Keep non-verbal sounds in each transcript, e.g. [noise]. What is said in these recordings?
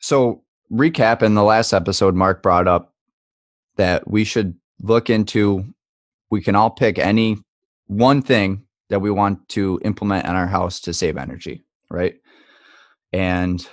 So, recap in the last episode, Mark brought up that we should look into, we can all pick any one thing that we want to implement in our house to save energy, right? And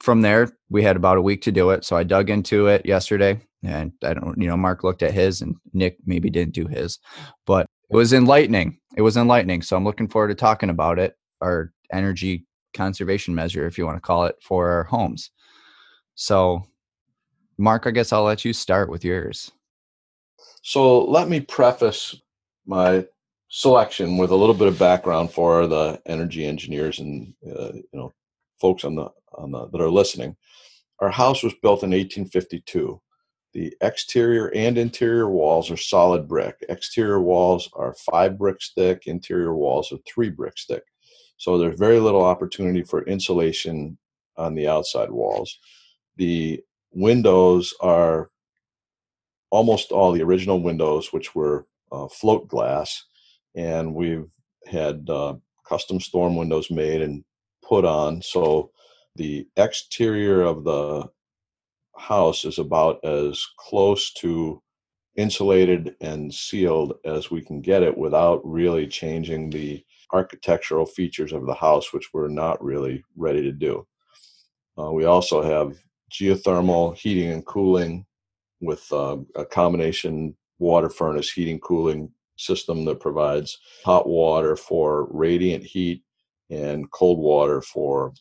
from there, we had about a week to do it. So I dug into it yesterday and I don't, you know, Mark looked at his and Nick maybe didn't do his, but it was enlightening. It was enlightening. So I'm looking forward to talking about it, our energy conservation measure, if you want to call it, for our homes. So, Mark, I guess I'll let you start with yours. So let me preface my selection with a little bit of background for the energy engineers and uh, you know folks on the on the that are listening. Our house was built in 1852. The exterior and interior walls are solid brick. Exterior walls are five bricks thick. Interior walls are three bricks thick. So there's very little opportunity for insulation on the outside walls. The windows are almost all the original windows, which were uh, float glass, and we've had uh, custom storm windows made and put on. So the exterior of the house is about as close to insulated and sealed as we can get it without really changing the architectural features of the house, which we're not really ready to do. Uh, we also have geothermal heating and cooling with uh, a combination water furnace heating cooling system that provides hot water for radiant heat and cold water for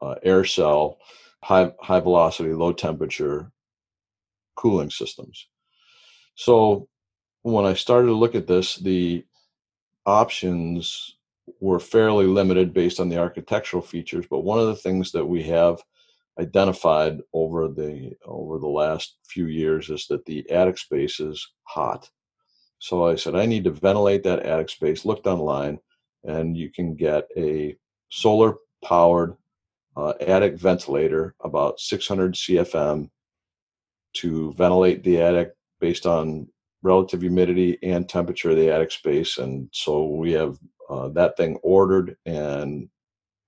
uh, air cell high high velocity low temperature cooling systems so when i started to look at this the options were fairly limited based on the architectural features but one of the things that we have identified over the over the last few years is that the attic space is hot. So i said i need to ventilate that attic space. Looked online and you can get a solar powered uh, attic ventilator about 600 cfm to ventilate the attic based on relative humidity and temperature of the attic space. And so we have uh, that thing ordered and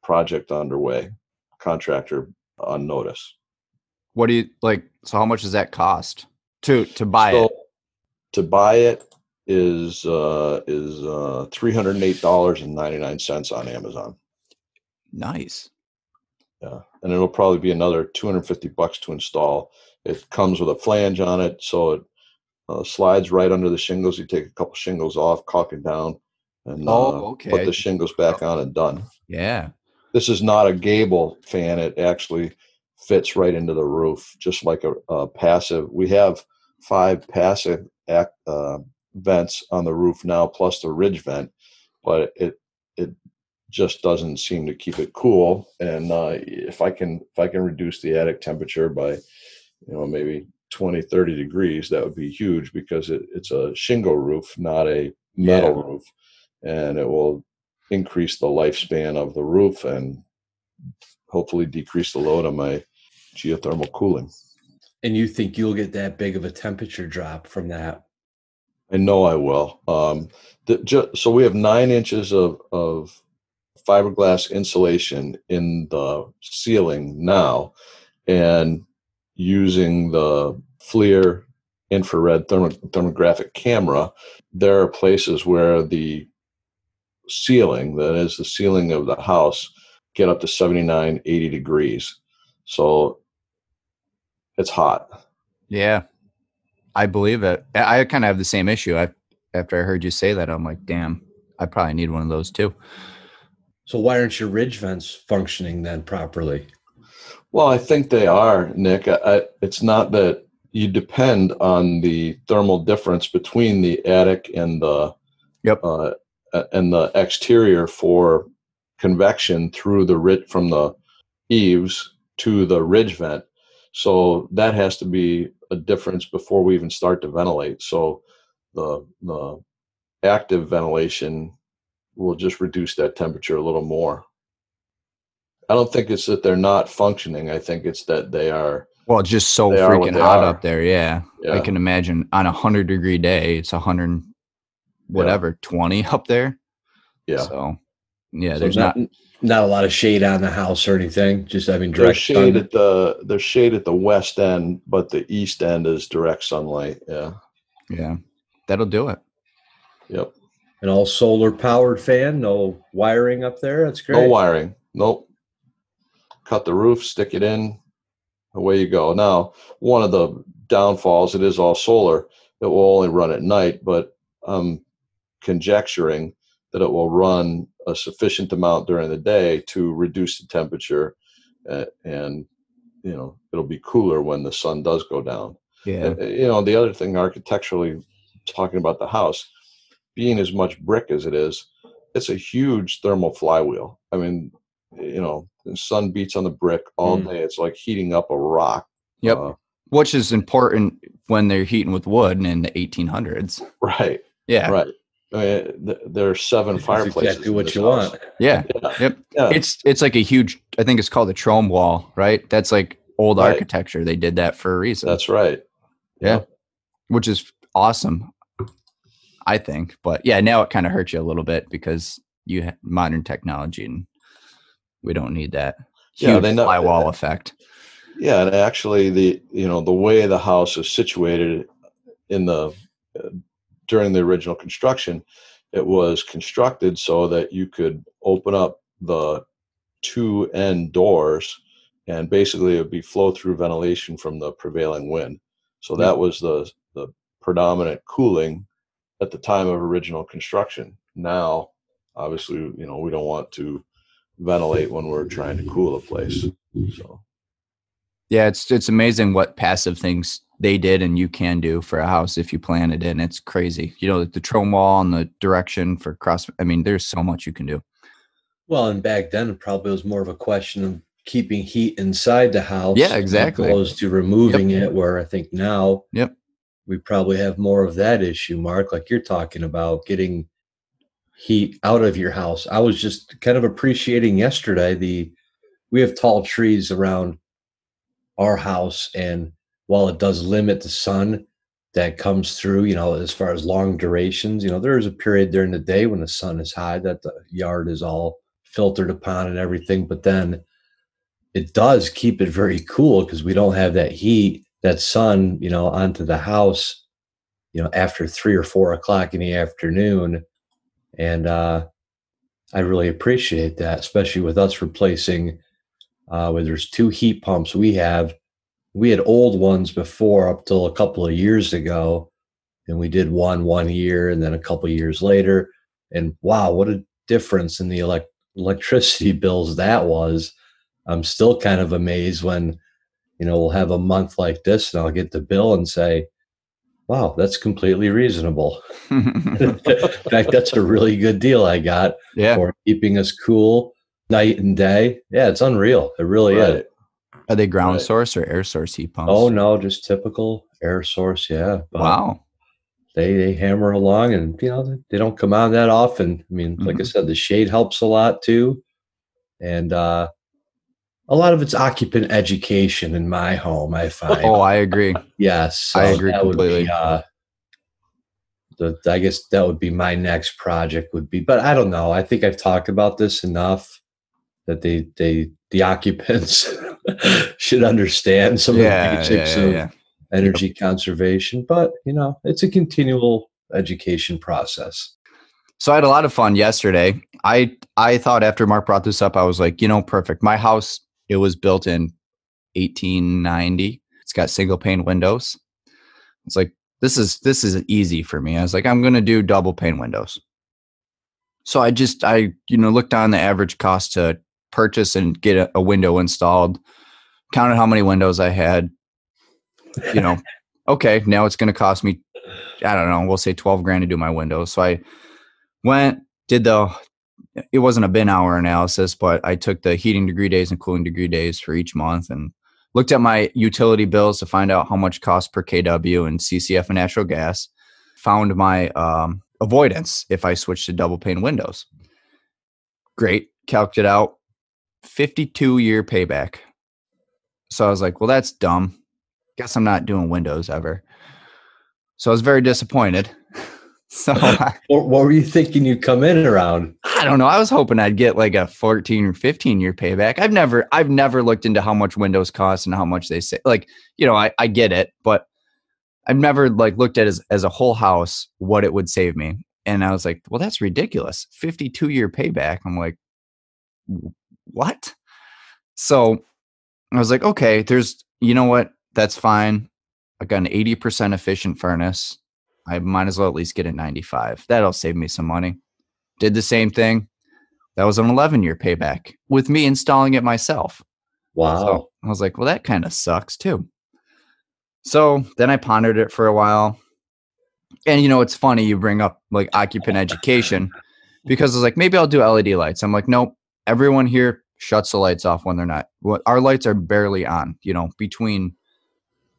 project underway contractor on notice. What do you like so how much does that cost to to buy so, it? to buy it is uh is uh $308.99 on amazon. Nice. Yeah and it'll probably be another 250 bucks to install. It comes with a flange on it so it uh, slides right under the shingles. You take a couple shingles off caulk it down and uh, oh, okay. put the shingles back on and done. Yeah. This is not a gable fan. It actually fits right into the roof, just like a, a passive. We have five passive act, uh, vents on the roof now, plus the ridge vent, but it it just doesn't seem to keep it cool. And uh, if I can if I can reduce the attic temperature by, you know, maybe 20, 30 degrees, that would be huge because it, it's a shingle roof, not a metal yeah. roof and it will increase the lifespan of the roof and hopefully decrease the load on my geothermal cooling. And you think you'll get that big of a temperature drop from that? I know I will. Um, the, ju- so we have nine inches of, of fiberglass insulation in the ceiling now, and using the FLIR infrared thermo- thermographic camera, there are places where the ceiling, that is the ceiling of the house, get up to 79, 80 degrees. So it's hot. Yeah. I believe it. I kind of have the same issue. I after I heard you say that, I'm like, damn, I probably need one of those too. So why aren't your ridge vents functioning then properly? Well, I think they are, Nick. I, it's not that you depend on the thermal difference between the attic and the yep. uh, and the exterior for convection through the ridge from the eaves to the ridge vent. So that has to be a difference before we even start to ventilate. So the the active ventilation will just reduce that temperature a little more. I don't think it's that they're not functioning. I think it's that they are. Well, just so freaking hot are. up there. Yeah. yeah. I can imagine on a hundred degree day, it's a hundred whatever yeah. 20 [laughs] up there yeah so yeah so there's not Not a lot of shade on the house or anything. Just I mean, There's direct shade sun. at the there's shade at the west end, but the east end is direct sunlight. Yeah. Yeah, that'll do it. Yep. An all solar powered fan. No wiring up there. That's great. No wiring. Nope. Cut the roof, stick it in, away you go. Now, one of the downfalls, it is all solar. It will only run at night, but I'm conjecturing that it will run a sufficient amount during the day to reduce the temperature, uh, and you know it'll be cooler when the sun does go down. Yeah, Uh, you know the other thing architecturally talking about the house being as much brick as it is it's a huge thermal flywheel i mean you know the sun beats on the brick all Mm. day it's like heating up a rock Yep. Uh, which is important when they're heating with wood in the 1800s. right Yeah, right I mean, th- there are seven That's fireplaces exactly what you house. want. yeah. yeah. Yep. yeah. It's it's like a huge. I think it's called a Trombe wall, right? That's like old Right. architecture. They did that for a reason. that's right Yeah. which is awesome, I think. But yeah, now it kind of hurts you a little bit because you have modern technology and we don't need that huge Yeah, they know- flywheel effect. Yeah, and actually, the you know the way the house is situated in the uh, during the original construction, it was constructed so that you could open up the two end doors, and basically it would be flow through ventilation from the prevailing wind. So that hmm. was the the predominant cooling at the time of original construction. Now, obviously, you know we don't want to ventilate when we're trying to cool a place. So. Yeah, it's it's amazing what passive things they did and you can do for a house if you plan it in. It's crazy. You know, the Trombe wall and the direction for cross. I mean, there's so much you can do. Well, and back then it probably was more of a question of keeping heat inside the house. Yeah, exactly. As opposed to removing it, where I think now Yep. we probably have more of that issue, Mark, like you're talking about getting heat out of your house. I was just kind of appreciating yesterday the we have tall trees around our house and while it does limit the sun that comes through, you know, as far as long durations, you know, there is a period during the day when the sun is high that the yard is all filtered upon and everything, but then it does keep it very cool because we don't have that heat, that sun, you know, onto the house, you know, after three or four o'clock in the afternoon. And uh I really appreciate that, especially with us replacing uh where there's two heat pumps we have. We had old ones before up till a couple of years ago and we did one one year and then a couple of years later. And wow what a difference in the elect- electricity [laughs] bills that was. I'm still kind of amazed when you know we'll have a month like this and i'll get the bill and say wow that's completely reasonable. [laughs] [laughs] In fact that's a really good deal i got yeah. for keeping us cool night and day yeah it's unreal it really is Are they ground Right. source or air source heat pumps? Oh no, just typical air source. Yeah. But Wow. They they hammer along, and you know they, don't come on that often. I mean, like I Mhm. said, the shade helps a lot too, and uh, a lot of it's occupant education in my home. I find. Oh, I agree. yes, I so agree that would be, completely. uh, the, I guess that would be my next project. Would be, but I don't know. I think I've talked about this enough that they they the [laughs] occupants should understand some of the Yeah, yeah, basics yeah, of yeah. energy conservation but you know it's a continual education process So I had a lot of fun yesterday. I I thought after Mark brought this up, I was like, you know, perfect. My house, it was built in 1890. It's got single pane windows. It's like this is this is easy for me. I was like, I'm gonna do double pane windows. So I just I you know looked on the average cost to purchase and get a, a window installed, counted how many windows I had. You know, [laughs] okay, now it's gonna cost me, I don't know, we'll say 12 grand to do my windows. So I went did the it wasn't a bin hour analysis but i took the heating degree days and cooling degree days for each month and looked at my utility bills to find out how much cost per kw and ccf and natural gas found my um, avoidance if i switched to double pane windows great calculated out 52 year payback so i was like well that's dumb guess i'm not doing windows ever so i was very disappointed [laughs] So [laughs] what, what were you thinking you'd come in around? I don't know. I was hoping I'd get like a 14 or 15 year payback. I've never I've never looked into how much windows costs and how much they say. Like, you know, I, I get it, but I've never like looked at as as a whole house what it would save me. And I was like, well, that's ridiculous. 52 year payback. I'm like, what? So I was like, okay, there's you know what? That's fine. I got an 80% efficient furnace. I might as well at least get a 95. That'll save me some money. Did the same thing. That was an 11 year payback with me installing it myself. Wow. So I was like, well, that kind of sucks too. So then I pondered it for a while. And you know, it's funny you bring up like occupant education because I was like, maybe I'll do LED lights. I'm like, nope, everyone here shuts the lights off when they're not. Well, our lights are barely on, you know, between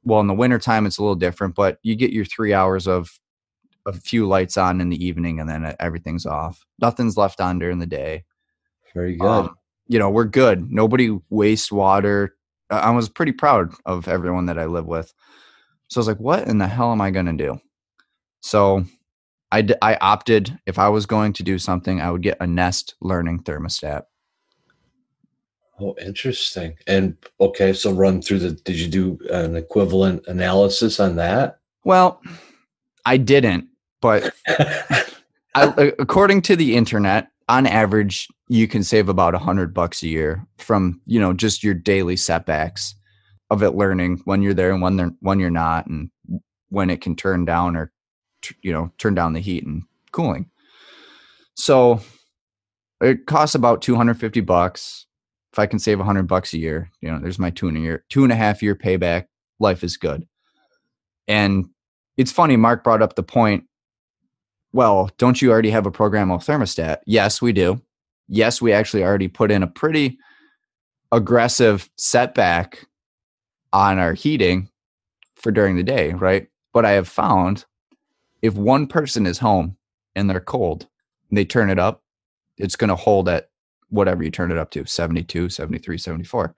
well in the wintertime it's a little different but you get your three hours of a few lights on in the evening and then everything's off. Nothing's left on during the day. Very good. Um, you know we're good. Nobody wastes water. I was pretty proud of everyone that i live with. So i was like what in the hell am i going to do? So I, d- I opted if i was going to do something i would get a nest learning thermostat Oh, interesting. And okay, so run through the. Did you do an equivalent analysis on that? Well, I didn't, but [laughs] I, according to the internet, on average, you can save about a hundred bucks a year from you know just your daily setbacks of it learning when you're there and when they're when you're not, and when it can turn down or you know turn down the heat and cooling. So it costs about 250 bucks if I can save a hundred bucks a year, you know, there's my two and a year, two and a half year payback. Life is good. And it's funny, Mark brought up the point. Well, don't you already have a programmable thermostat? Yes, we do. Yes, we actually already put in a pretty aggressive setback on our heating for during the day, right? But I have found if one person is home and they're cold and they turn it up, it's going to hold at whatever you turn it up to 72 73 74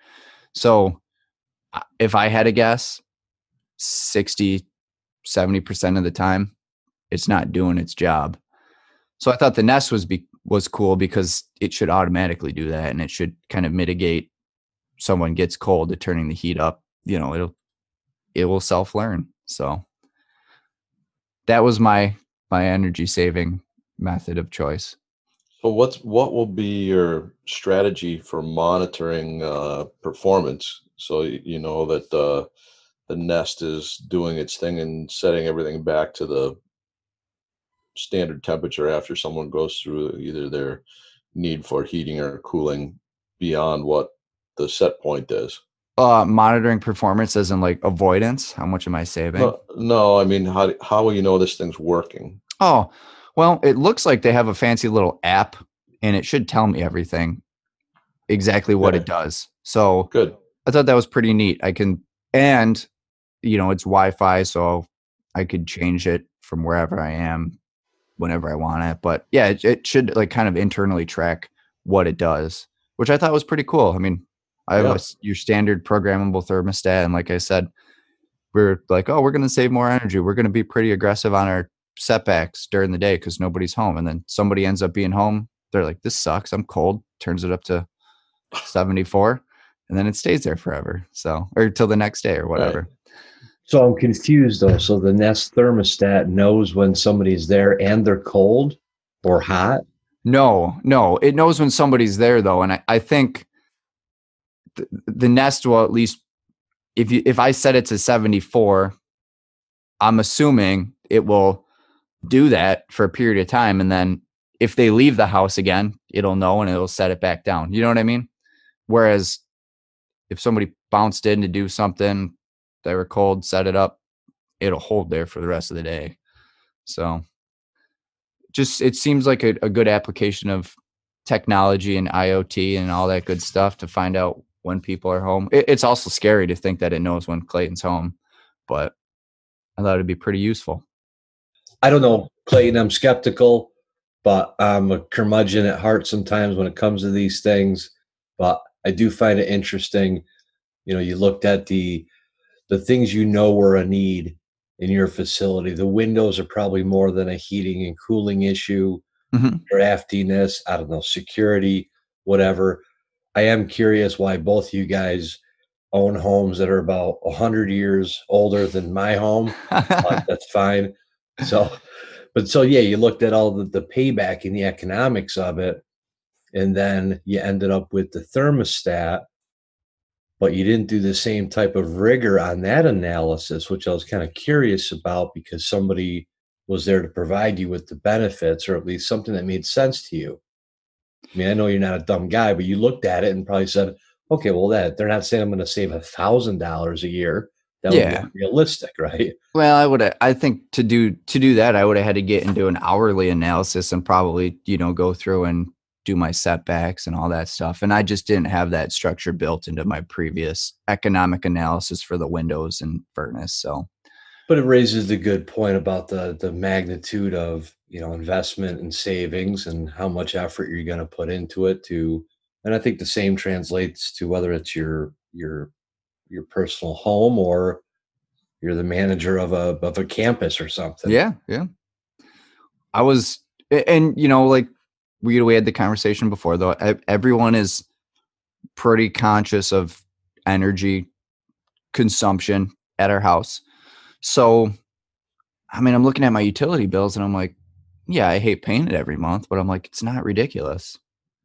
so if i had a guess 60 70% of the time it's not doing its job. So i thought the nest was be, was cool because it should automatically do that and it should kind of mitigate someone gets cold to turning the heat up you know it'll it will self learn so that was my my energy saving method of choice so what's what will be your strategy for monitoring uh, performance? So you know that uh, the Nest is doing its thing and setting everything back to the standard temperature after someone goes through either their need for heating or cooling beyond what the set point is. Uh, monitoring performance as in like avoidance. How much am I saving? No, no I mean how how will you know this thing's working? Oh, well, it looks like they have a fancy little app and it should tell me everything exactly what it does. So good. I thought that was pretty neat. I can and you know, it's Wi-Fi so I could change it from wherever I am whenever I want it. But yeah, it, it should like kind of internally track what it does, which I thought was pretty cool. I mean, I have yeah. your standard programmable thermostat and like I said, we're like, oh, we're going to save more energy. We're going to be pretty aggressive on our setbacks during the day because nobody's home. And then somebody ends up being home. They're like, this sucks. I'm cold. Turns it up to [laughs] 74. And then it stays there forever. So, or till the next day or whatever. Right. So I'm confused though. So the Nest thermostat knows when somebody's there and they're cold or hot? No, no. It knows when somebody's there though. And I, I think the, the Nest will at least, if you, if I set it to 74, I'm assuming it will do that for a period of time and then if they leave the house again it'll know and it'll set it back down. You know what i mean? Whereas if somebody bounced in to do something they were cold set it up it'll hold there for the rest of the day. So just it seems like a, a good application of technology and iot and all that good stuff to find out when people are home. It, it's also scary to think that it knows when clayton's home but i thought it'd be pretty useful I don't know, Clayton. I'm skeptical, but I'm a curmudgeon at heart sometimes when it comes to these things. But I do find it interesting. You know, you looked at the the things you know were a need in your facility. The windows are probably more than a heating and cooling issue, Mhm. draftiness, I don't know, security, whatever. I am curious why both you guys own homes that are about 100 years older than my home. but [laughs] that's fine. So, but so yeah, you looked at all the, the payback and the economics of it, and then you ended up with the thermostat, but you didn't do the same type of rigor on that analysis, which I was kind of curious about because somebody was there to provide you with the benefits or at least something that made sense to you. I mean, I know you're not a dumb guy, but you looked at it and probably said, okay, well, that they're not saying I'm going to save a thousand dollars a year. That would Yeah. be realistic, [laughs] right? Well, I would. I think to do to do that, I would have had to get into an hourly analysis and probably you know go through and do my setbacks and all that stuff. And I just didn't have that structure built into my previous economic analysis for the windows and furnace. So But it raises the good point about the the magnitude of you know investment and savings and how much effort you're going to put into it to and I think the same translates to whether it's your your your personal home or you're the manager of a of a campus or something. yeah, yeah. I was, and you know, like we we had the conversation before though. Everyone is pretty conscious of energy consumption at our house. So, I mean, I'm looking at my utility bills and I'm like, yeah, I hate paying it every month, but I'm like, it's not ridiculous.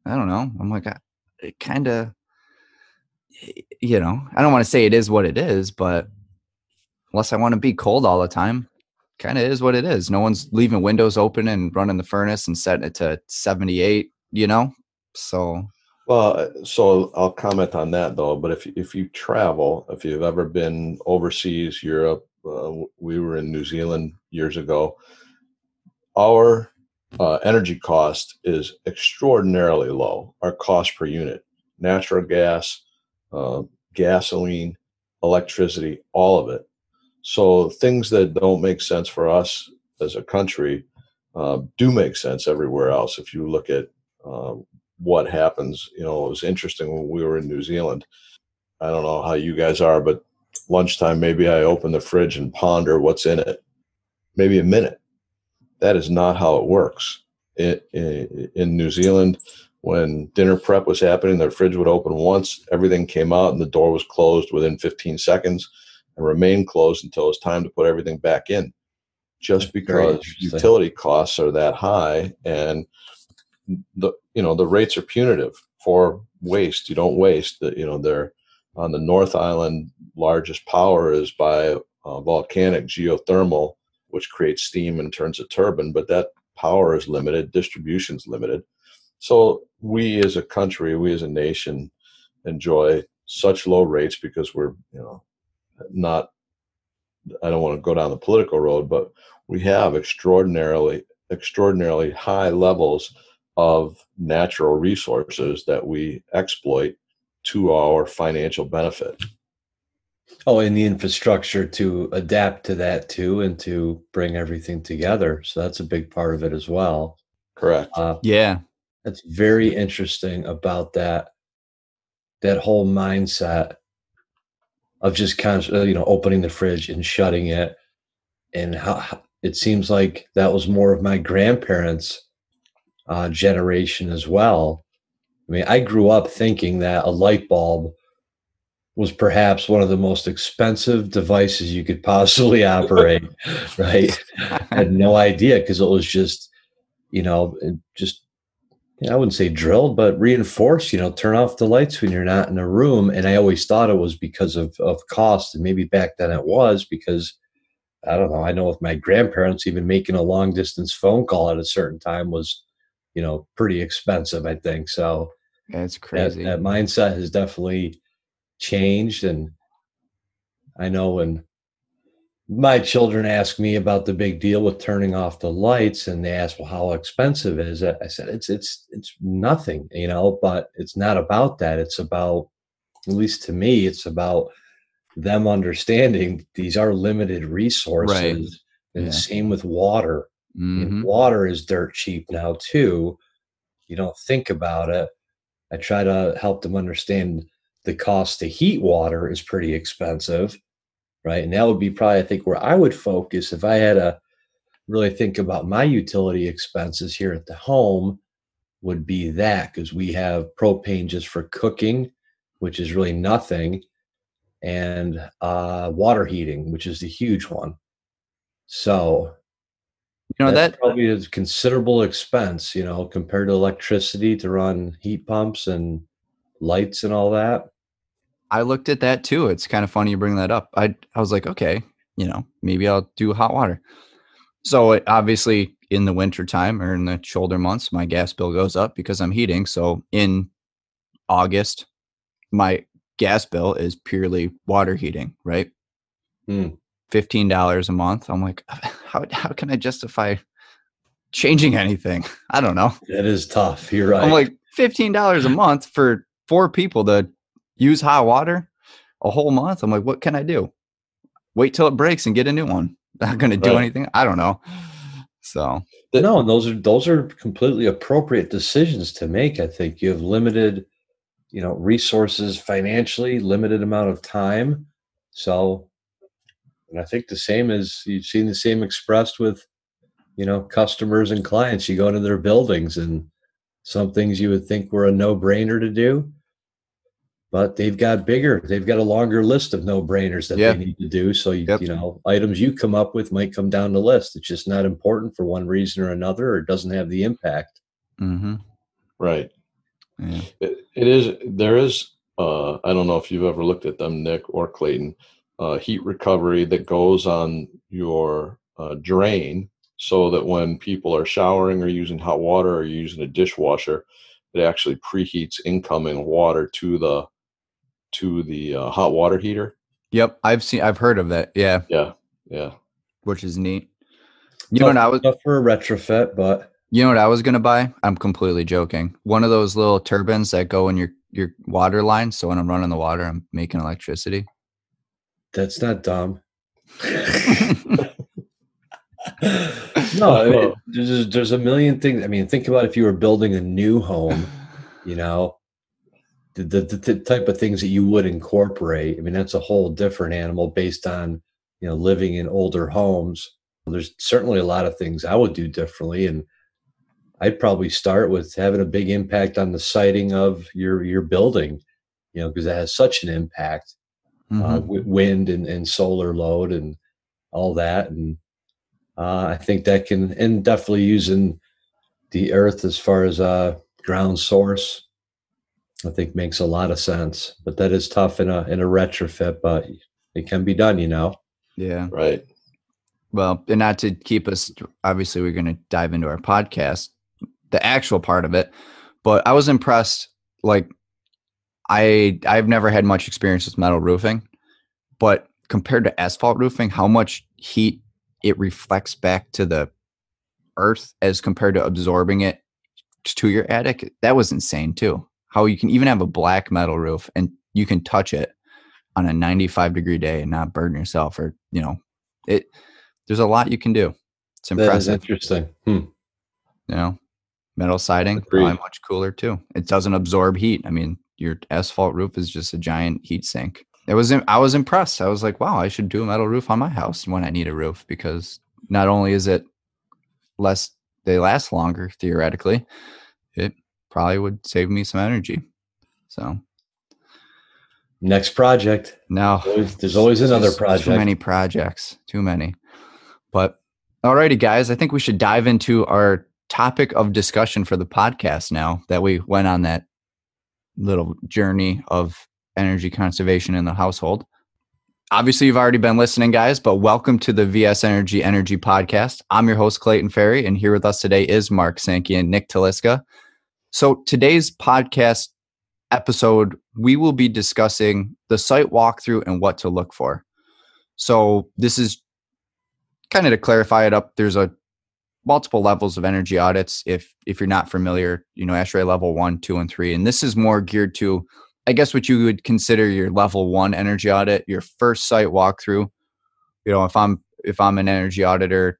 I don't know. I'm like, I, it kind of, you know, I don't want to say it is what it is, but unless I want to be cold all the time, kind of is what it is. No one's leaving windows open and running the furnace and setting it to 78, you know? So, Well, uh, so I'll comment on that though. But if if you travel, if you've ever been overseas, Europe, uh, we were in New Zealand years ago. Our uh, energy cost is extraordinarily low. Our cost per unit, natural gas, uh, gasoline, electricity, all of it. So things that don't make sense for us as a country uh, do make sense everywhere else. If you look at uh, what happens. You know, it was interesting when we were in New Zealand. I don't know how you guys are, but lunchtime, maybe I open the fridge and ponder what's in it. Maybe a minute. That is not how it works. In, in New Zealand, when dinner prep was happening, the fridge would open once, everything came out, and the door was closed within 15 seconds and remained closed until it was time to put everything back in. Just because utility costs are that high and the you know the rates are punitive for waste. You don't waste. The, you know they're on the North Island. Largest power is by uh, volcanic geothermal, which creates steam and turns a turbine. But that power is limited. Distribution's limited. So we as a country, we as a nation, enjoy such low rates because we're you know not. I don't want to go down the political road, but we have extraordinarily extraordinarily high levels of natural resources that we exploit to our financial benefit. Oh, and the infrastructure to adapt to that too and to bring everything together. So that's a big part of it as well. Correct. Uh, yeah. That's very interesting about that that whole mindset of just kind of you know opening the fridge and shutting it. And how it seems like that was more of my grandparents uh, generation as well. I mean i grew up thinking that a light bulb was perhaps one of the most expensive devices you could possibly operate [laughs] right? I had no idea because it was just, you know, it just I wouldn't say drilled, but reinforced. You know, turn off the lights when you're not in a room. And I always thought it was because of of cost, and maybe back then it was because I don't know. I know with my grandparents, even making a long distance phone call at a certain time was, you know, pretty expensive. I think so. It's That, crazy. that mindset has definitely changed, and I know when my children ask me about the big deal with turning off the lights and they ask well how expensive is it i said it's it's it's nothing you know but it's not about that it's about at least to me it's about them understanding these are limited resources right. and Yeah. same with water Mhm. water is dirt cheap now too you don't think about it i try to help them understand the cost to heat water is pretty expensive right? And that would be probably, I think, where I would focus if I had to really think about my utility expenses here at the home would be that because we have propane just for cooking, which is really nothing, and uh, water heating, which is the huge one. So, you know that's that probably a considerable expense, you know, compared to electricity to run heat pumps and lights and all that. I looked at that too. It's kind of funny you bring that up. I I was like, okay, you know, maybe I'll do hot water. So it, obviously in the winter time or in the shoulder months, my gas bill goes up because I'm heating. So in August, my gas bill is purely water heating, right? Hmm. Fifteen dollars a month. I'm like, how how can I justify changing anything? [laughs] I don't know. That is tough. You're right. I'm like fifteen dollars a month for four people to use high water a whole month. I'm like, what can I do? Wait till it breaks and get a new one. [laughs] Not going to do Right. anything. I don't know. So but no, those are those are completely appropriate decisions to make. I think you have limited, you know, resources financially, limited amount of time. So, and I think the same as you've seen the same expressed with, you know, customers and clients. You go into their buildings, and some things you would think were a no brainer to do, but they've got bigger. They've got a longer list of no brainers that Yeah. they need to do. So you, Yep. you know, items you come up with might come down the list. It's just not important for one reason or another, or doesn't have the impact. hmm Right. yeah. It, it is. There is. Uh, I don't know if you've ever looked at them, Nick or Clayton. Uh, heat recovery that goes on your uh, drain, so that when people are showering or using hot water or using a dishwasher, it actually preheats incoming water to the to the uh, hot water heater. Yep. I've seen. I've heard of that. Yeah, Yeah. Yeah. which is neat. You know what I was? Tough for a retrofit, but You know what I was gonna buy? I'm completely joking. One of those little turbines that go in your your water line. So when I'm running the water, I'm making electricity. that's not dumb. [laughs] no, I mean, there's there's a million things. I mean, think about if you were building a new home, you know, the, the, the, type of things that you would incorporate. I mean, that's a whole different animal based on you know living in older homes. There's certainly a lot of things I would do differently, and I'd probably start with having a big impact on the siting of your your building, you know, because that has such an impact uh, Mhm. w- wind and, and solar load and all that. And uh, I think that can, and definitely using the earth as far as uh, ground source, I think makes a lot of sense. But that is tough in a in a retrofit, but it can be done, you know. Yeah. Right. Well, and not to keep us, obviously, we're going to dive into our podcast, the actual part of it. But I was impressed. Like, I I've never had much experience with metal roofing, but compared to asphalt roofing, how much heat it reflects back to the earth as compared to absorbing it to your attic, that was insane too. How you can even have a black metal roof and you can touch it on a 95 degree day and not burn yourself or you know it there's a lot you can do. It's impressive. interesting. Hmm. you know metal siding probably much cooler too. It doesn't absorb heat. I mean your asphalt roof is just a giant heat sink. It was i was impressed. I was like wow i should do a metal roof on my house when i need a roof because not only is it less they last longer theoretically probably would save me some energy so Next project. now Always- There's always another project. Too many projects. Too many. But alrighty, guys. I think we should dive into our topic of discussion for the podcast now that we went on that little journey of energy conservation in the household. Obviously, you've already been listening, guys, but welcome to the VS Energy Energy Podcast. I'm your host, Clayton Ferry, and here with us today is Mark Sankey and Nick Taliska. So, today's podcast episode, we will be discussing the site walkthrough and what to look for. So, this is kind of to clarify it up. There's a multiple levels of energy audits. If if you're not familiar, you know, ASHRAE level one, two, and three, and this is more geared to, I guess, what you would consider your level one energy audit, your first site walkthrough. You know, if I'm if I'm an energy auditor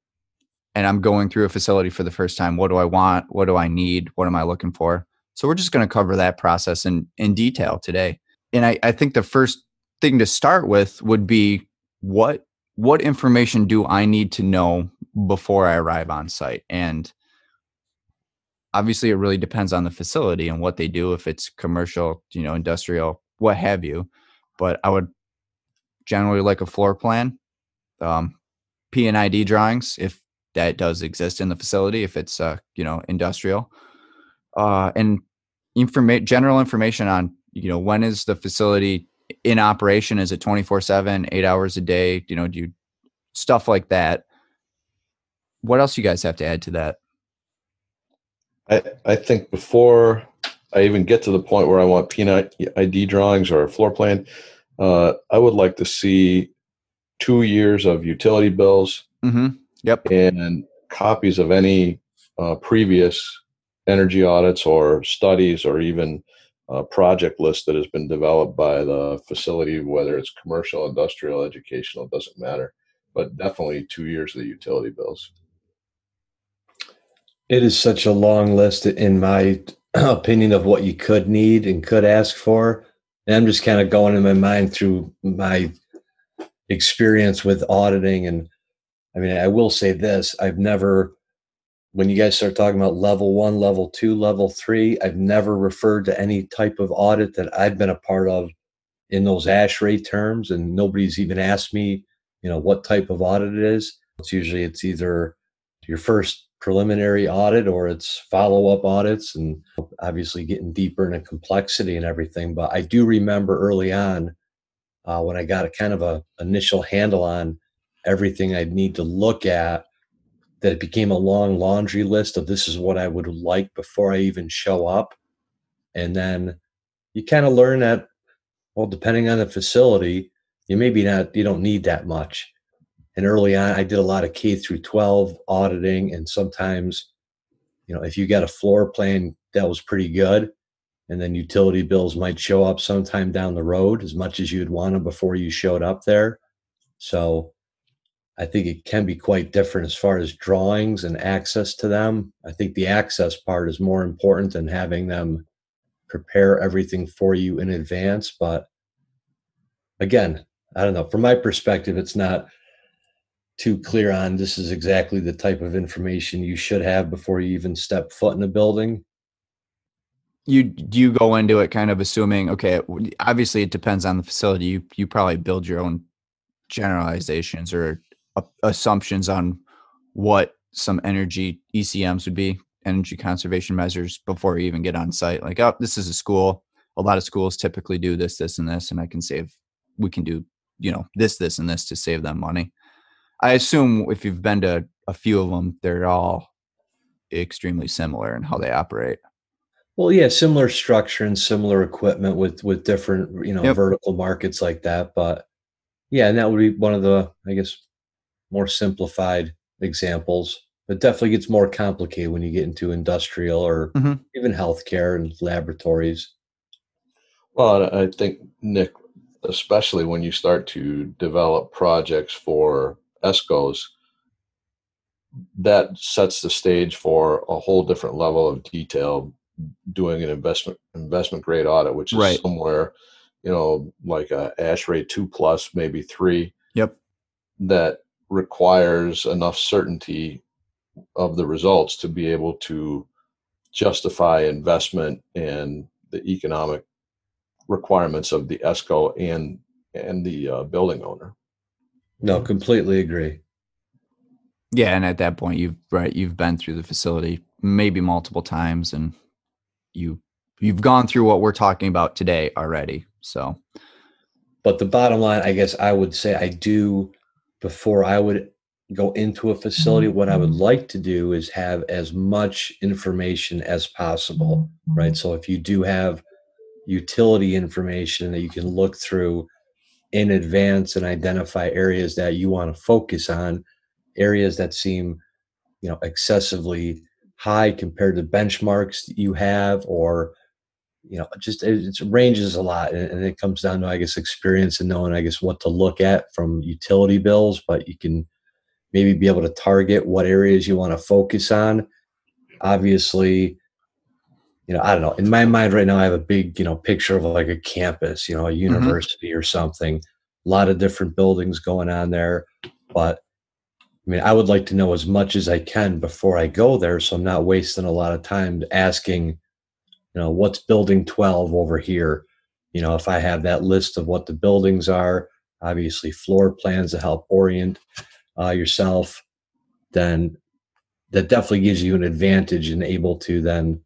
and I'm going through a facility for the first time, what do I want? What do I need? What am I looking for? So we're just going to cover that process in in detail today. And I, I think the first thing to start with would be what what information do I need to know before I arrive on site? And obviously, it really depends on the facility and what they do. If it's commercial, you know, industrial, what have you. But I would generally like a floor plan, um, P and ID drawings if that does exist in the facility. If it's uh, you know industrial, uh, and informa- general information on you know when is the facility in operation is it 24 7 8 hours a day you know do you stuff like that what else you guys have to add to that I, I think before I even get to the point where I want peanut id drawings or a floor plan, uh, I would like to see two years of utility bills mm-hmm. Yep and copies of any uh, previous energy audits or studies or even a project list that has been developed by the facility, whether it's commercial, industrial, educational, it doesn't matter. But definitely two years of the utility bills. It is such a long list, in my [clears throat] opinion, of what you could need and could ask for. And I'm just kind of going in my mind through my experience with auditing. And I mean, I will say this I've never when you guys start talking about level one, level two, level three, I've never referred to any type of audit that I've been a part of in those ASHRAE terms, and nobody's even asked me, you know, what type of audit it is. It's usually it's either your first preliminary audit or it's follow-up audits, and obviously getting deeper into complexity and everything. But I do remember early on uh, when I got a kind of a initial handle on everything I'd need to look at that it became a long laundry list of this is what I would like before I even show up. And then you kind of learn that, well, depending on the facility, you maybe not, you don't need that much. And early on, I did a lot of K through 12 auditing. And sometimes, you know, if you got a floor plan that was pretty good, and then utility bills might show up sometime down the road as much as you'd want them before you showed up there. So I think it can be quite different as far as drawings and access to them. I think the access part is more important than having them prepare everything for you in advance. But again, I don't know. From my perspective, it's not too clear on this is exactly the type of information you should have before you even step foot in a building. You do you go into it kind of assuming okay, obviously it depends on the facility. You you probably build your own generalizations or assumptions on what some energy ECMs would be, energy conservation measures, before you even get on site. Like, oh, this is a school. A lot of schools typically do this, this, and this, and I can save. We can do, you know, this, this, and this to save them money. I assume if you've been to a few of them, they're all extremely similar in how they operate. Well, yeah, similar structure and similar equipment with with different, you know, yep. vertical markets like that. But yeah, and that would be one of the, I guess, more simplified examples. It definitely gets more complicated when you get into industrial or mm-hmm. even healthcare and laboratories. Well, I think, Nick, especially when you start to develop projects for ESCOs, that sets the stage for a whole different level of detail doing an investment investment grade audit, which is right. somewhere, you know, like a ASHRAE two plus, maybe three. Yep. That requires enough certainty of the results to be able to justify investment and the economic requirements of the ESCO and and the uh, building owner. No, completely agree. Yeah, and at that point, you've right, you've been through the facility maybe multiple times, and you you've gone through what we're talking about today already. So, but the bottom line, I guess, I would say I do before I would go into a facility, what I would mm-hmm. like to do is have as much information as possible, right? So if you do have utility information that you can look through in advance and identify areas that you want to focus on, areas that seem, you know, excessively high compared to benchmarks you have or you know, just it, it ranges a lot, and, it comes down to I guess experience and knowing I guess what to look at from utility bills. But you can maybe be able to target what areas you want to focus on. Obviously, you know, I don't know. In my mind right now, I have a big you know picture of like a campus, you know, a mm-hmm. university mm-hmm. or something. a lot of different buildings going on there. But I mean, I would like to know as much as I can before I go there, so I'm not wasting a lot of time asking, you know, what's building 12 over here. You know, if I have that list of what the buildings are, obviously floor plans to help orient uh, yourself, then that definitely gives you an advantage and able to then,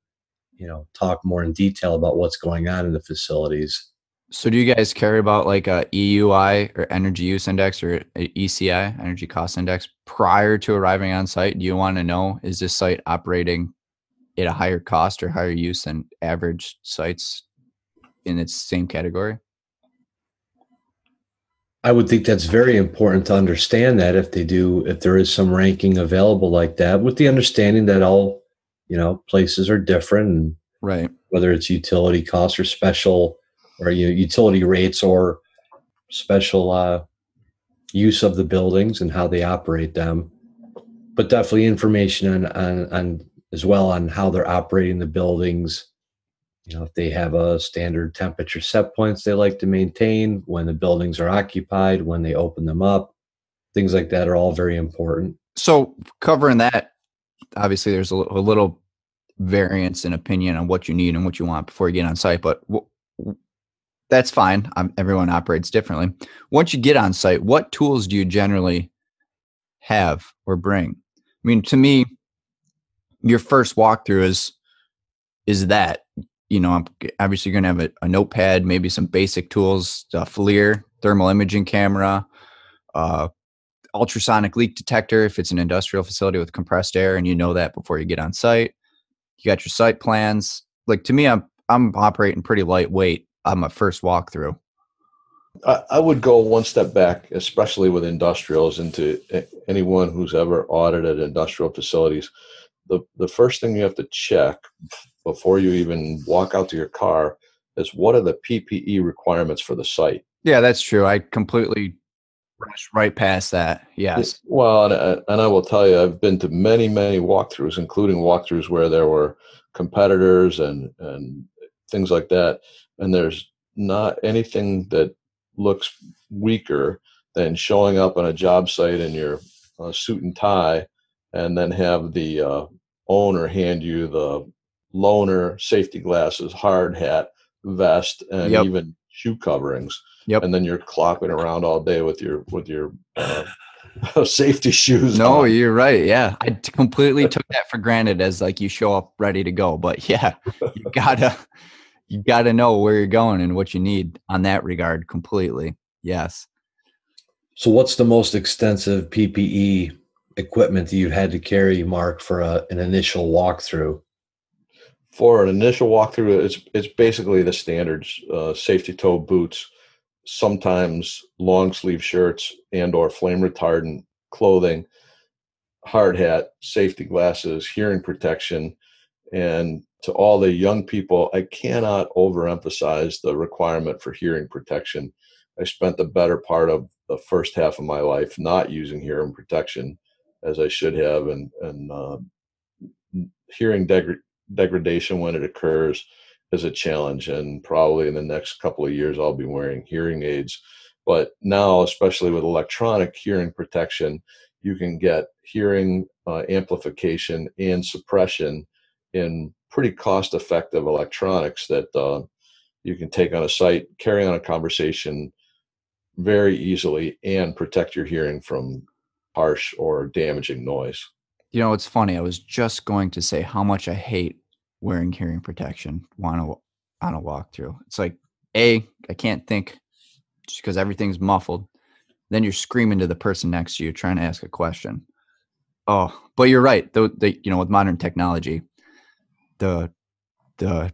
you know, talk more in detail about what's going on in the facilities. So do you guys care about like a EUI or energy use index or ECI, energy cost index prior to arriving on site? Do you want to know is this site operating at a higher cost or higher use than average sites in its same category? I would think that's very important to understand that if they do, if there is some ranking available like that, with the understanding that all, you know, places are different, and right? Whether it's utility costs or special, or you know, utility rates or special uh, use of the buildings and how they operate them, but definitely information on on, on as well on how they're operating the buildings. You know if they have a standard temperature set points they like to maintain when the buildings are occupied when they open them up things like that are all very important. So covering that obviously there's a, a little variance in opinion on what you need and what you want before you get on site but w- that's fine. I'm, everyone operates differently. Once you get on site what tools do you generally have or bring? I mean to me your first walkthrough is is that you know, I'm obviously going to have a, a, notepad, maybe some basic tools, a FLIR, thermal imaging camera, uh, ultrasonic leak detector if it's an industrial facility with compressed air, and you know that before you get on site. You got your site plans. Like to me, I'm I'm operating pretty lightweight on my first walkthrough. I, I would go one step back, especially with industrials, into anyone who's ever audited industrial facilities. The the first thing you have to check before you even walk out to your car is what are the PPE requirements for the site? Yeah, that's true. I completely rushed right past that. Yes. Well, and, uh, and I will tell you, I've been to many, many walkthroughs, including walkthroughs where there were competitors and and things like that. And there's not anything that looks weaker than showing up on a job site in your uh, suit and tie, and then have the uh, owner hand you the loaner, safety glasses, hard hat, vest, and yep. even shoe coverings. Yep. And then you're clopping around all day with your with your uh, [laughs] safety shoes. No, on. you're right. Yeah, I completely [laughs] took that for granted as like you show up ready to go. But [laughs] yeah, you gotta you gotta know where you're going and what you need on that regard. Completely. Yes. So, what's the most extensive PPE equipment that you've had to carry, Mark, for a, an initial walkthrough? for an initial walkthrough, it's it's basically the standards: uh, safety toe boots, sometimes long sleeve shirts and or flame retardant clothing, hard hat, safety glasses, hearing protection, and to all the young people, I cannot overemphasize the requirement for hearing protection. I spent the better part of the first half of my life not using hearing protection as I should have, and and uh, hearing deg- degradation when it occurs is a challenge and probably in the next couple of years i'll be wearing hearing aids. But now especially with electronic hearing protection you can get hearing uh, amplification and suppression in pretty cost effective electronics that uh, you can take on a site carry on a conversation very easily and protect your hearing from harsh or damaging noise you know, it's funny. I was just going to say how much I hate wearing hearing protection on a on a walkthrough. It's like a I can't think just because everything's muffled. Then you're screaming to the person next to you trying to ask a question. Oh, but you're right. The, the you know with modern technology, the the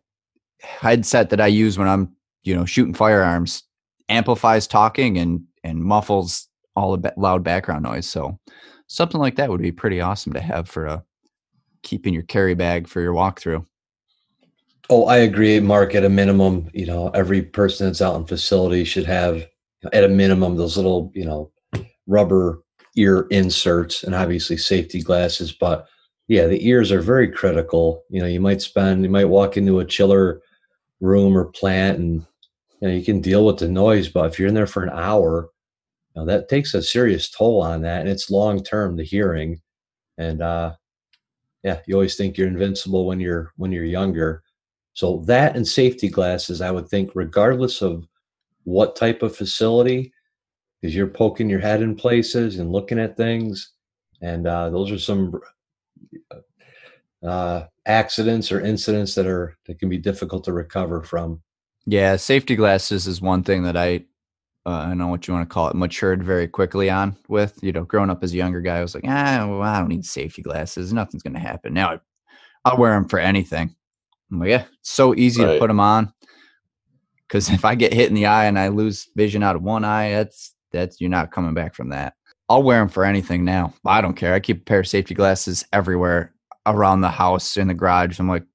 headset that I use when I'm you know shooting firearms amplifies talking and and muffles all the loud background noise. So something like that would be pretty awesome to have for a uh, keeping your carry bag for your walkthrough. Oh, I agree, Mark. At a minimum, you know, every person that's out in facility should have, at a minimum, those little, you know, rubber ear inserts and obviously safety glasses. But yeah, the ears are very critical. You know, you might spend, you might walk into a chiller room or plant and you know you can deal with the noise, but if you're in there for an hour, Now, that takes a serious toll on that, and it's long term. The hearing, and uh, yeah, you always think you're invincible when you're when you're younger. So that and safety glasses, I would think, regardless of what type of facility, because you're poking your head in places and looking at things, and uh, those are some uh, accidents or incidents that are that can be difficult to recover from. Yeah, safety glasses is one thing that I uh, I don't know what you want to call it, matured very quickly on with. You know, growing up as a younger guy, I was like, ah, well, I don't need safety glasses. Nothing's going to happen. Now I, I'll wear them for anything. I'm like, yeah, it's so easy right. to put them on. Because if I get hit in the eye and I lose vision out of one eye, that's that's you're not coming back from that. I'll wear them for anything now. I don't care. I keep a pair of safety glasses everywhere around the house in the garage. I'm like,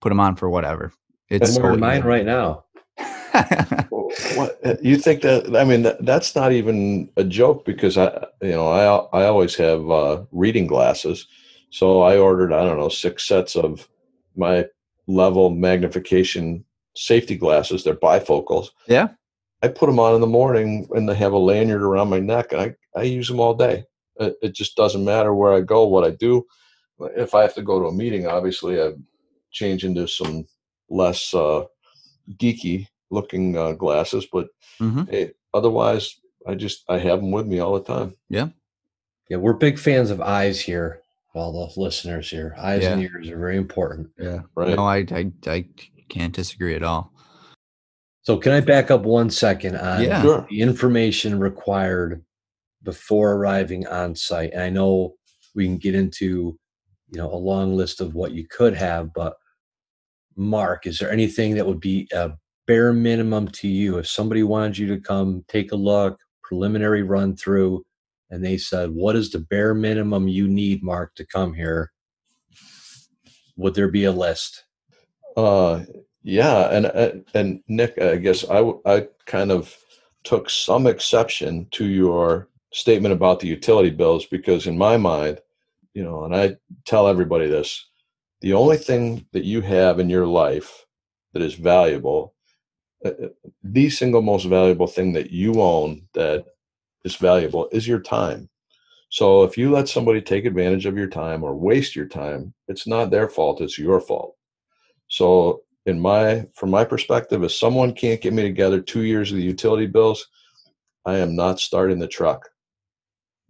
put them on for whatever. It's so mine right now. What you think that? I mean, that, that's not even a joke because I, you know, I I always have uh, reading glasses, so I ordered I don't know six sets of my level magnification safety glasses. They're bifocals. Yeah. I put them on in the morning and they have a lanyard around my neck, and I I use them all day. It, it just doesn't matter where I go, what I do. If I have to go to a meeting, obviously I change into some less uh, geeky looking uh, glasses, but mm-hmm. hey, otherwise, I just I have them with me all the time. Yeah, yeah, we're big fans of eyes here. All the listeners here, eyes yeah. and ears are very important. Yeah, right. No, I, I I can't disagree at all. So, can I back up one second on yeah. Sure. the information required before arriving on site? And I know we can get into you know a long list of what you could have, but Mark, is there anything that would be a bare minimum to you if somebody wanted you to come take a look, preliminary run through, and they said, "What is the bare minimum you need, Mark, to come here?" Would there be a list? Uh, yeah, and uh, and Nick, I guess I I kind of took some exception to your statement about the utility bills because in my mind, you know, and I tell everybody this, the only thing that you have in your life that is valuable uh, uh, the single most valuable thing that you own that is valuable is your time. So if you let somebody take advantage of your time or waste your time, it's not their fault, it's your fault. So in my from my perspective, if someone can't get me together 2 years of the utility bills, I am not starting the truck.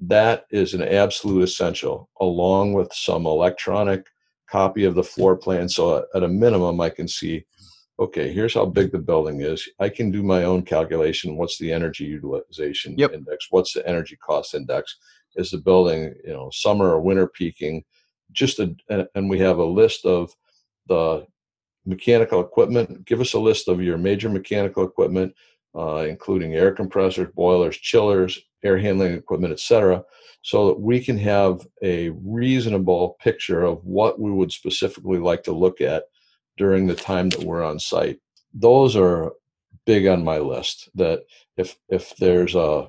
That is an absolute essential along with some electronic copy of the floor plan so at a minimum I can see okay, here's how big the building is. I can do my own calculation. What's the energy utilization yep. index? What's the energy cost index? Is the building, you know, summer or winter peaking? Just a, and we have a list of the mechanical equipment. Give us a list of your major mechanical equipment, uh, including air compressors, boilers, chillers, air handling equipment, etc., so that we can have a reasonable picture of what we would specifically like to look at during the time that we're on site. Those are big on my list. That if if there's a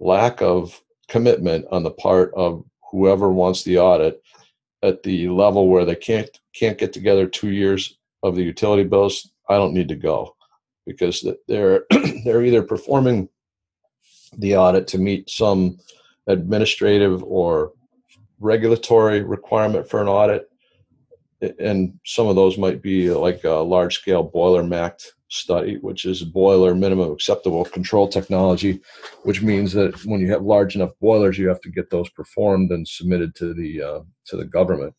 lack of commitment on the part of whoever wants the audit at the level where they can't can't get together two years of the utility bills, I don't need to go because they're [clears throat] they're either performing the audit to meet some administrative or regulatory requirement for an audit and some of those might be like a large scale boiler MACT study, which is boiler minimum acceptable control technology, which means that when you have large enough boilers, you have to get those performed and submitted to the uh, to the government.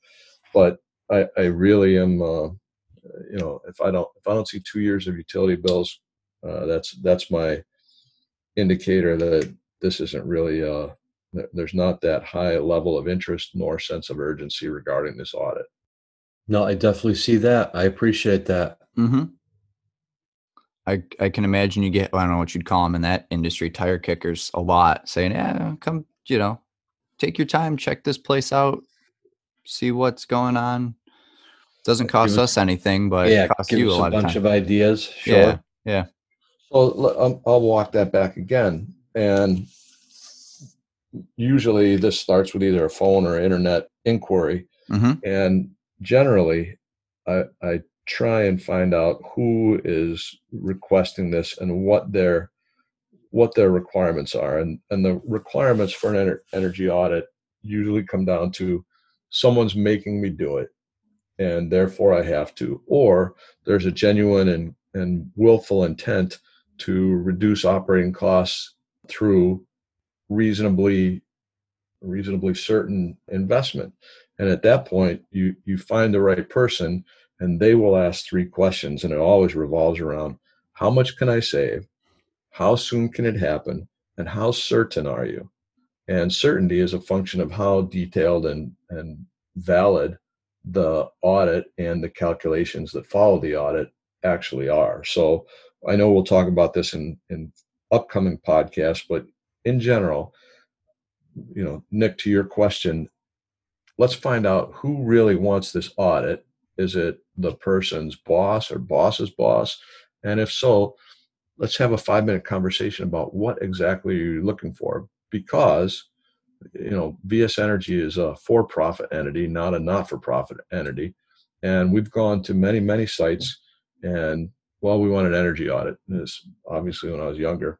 But I, I really am, uh, you know, if I don't if I don't see two years of utility bills, uh, that's that's my indicator that this isn't really uh, there's not that high level of interest nor sense of urgency regarding this audit. No, I definitely see that. I appreciate that. Mm-hmm. I I can imagine you get I don't know what you'd call them in that industry tire kickers a lot saying yeah come you know take your time check this place out see what's going on doesn't cost us anything but yeah, it costs give you us a lot bunch of, of ideas sure. yeah yeah so um, I'll walk that back again and usually this starts with either a phone or internet inquiry mm-hmm. and generally, I, I try and find out who is requesting this and what their what their requirements are. And, and the requirements for an ener- energy audit usually come down to someone's making me do it, and therefore I have to, or there's a genuine and, and willful intent to reduce operating costs through reasonably reasonably certain investment. And at that point you you find the right person and they will ask three questions and it always revolves around how much can i save? How soon can it happen? And how certain are you? And certainty is a function of how detailed and and valid the audit and the calculations that follow the audit actually are so i know we'll talk about this in in upcoming podcasts but in general you know nick to your question let's find out who really wants this audit. Is it the person's boss or boss's boss? And if so, let's have a five minute conversation about what exactly are you looking for because you know vs energy is a for profit entity not a not for profit entity and we've gone to many many sites and well we want an energy audit this obviously when i was younger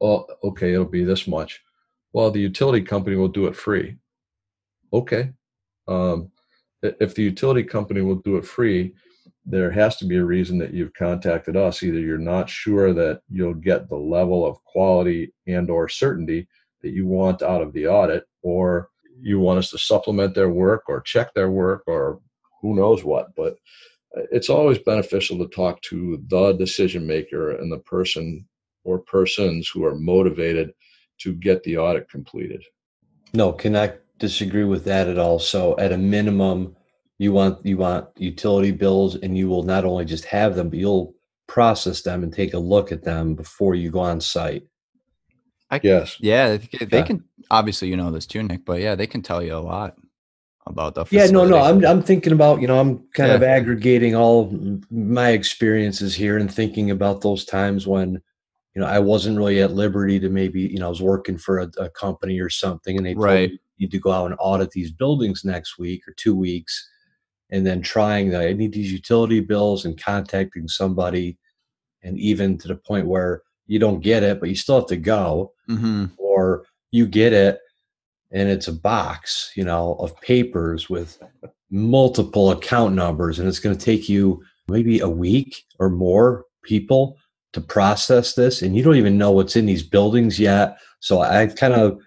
oh okay it'll be this much well the utility company will do it free okay. Um, if the utility company will do it free, there has to be a reason that you've contacted us. Either you're not sure that you'll get the level of quality and or certainty that you want out of the audit, or you want us to supplement their work or check their work or who knows what. But uh, it's always beneficial to talk to the decision maker and the person or persons who are motivated to get the audit completed. No, connect disagree with that at all. So at a minimum, you want you want utility bills, and you will not only just have them, but you'll process them and take a look at them before you go on site. I, yes. Yeah, they can. Obviously, you know this too, Nick. But yeah, they can tell you a lot about the. Facility. Yeah, no, no. I'm I'm thinking about you know I'm kind yeah. of aggregating all my experiences here and thinking about those times when you know I wasn't really at liberty to maybe you know I was working for a, a company or something and they right need to go out and audit these buildings next week or two weeks and then trying that i need these utility bills and contacting somebody and even to the point where you don't get it but you still have to go mm-hmm. or you get it and it's a box you know of papers with multiple account numbers and it's going to take you maybe a week or more people to process this and you don't even know what's in these buildings yet so i kind of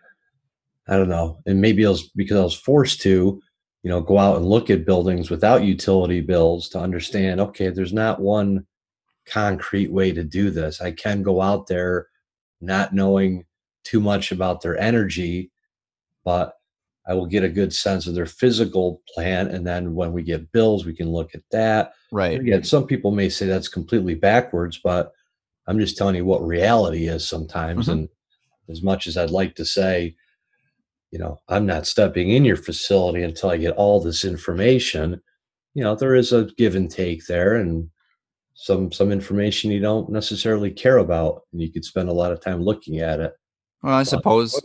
I don't know. And maybe it was because I was forced to, you know, go out and look at buildings without utility bills to understand, okay, there's not one concrete way to do this. I can go out there not knowing too much about their energy, but I will get a good sense of their physical plan. And then when we get bills, we can look at that. Right. again, some people may say that's completely backwards, but I'm just telling you what reality is sometimes. Mm-hmm. And as much as I'd like to say, you know, I'm not stepping in your facility until I get all this information. You know, there is a give and take there and some some information you don't necessarily care about and you could spend a lot of time looking at it. Well, I suppose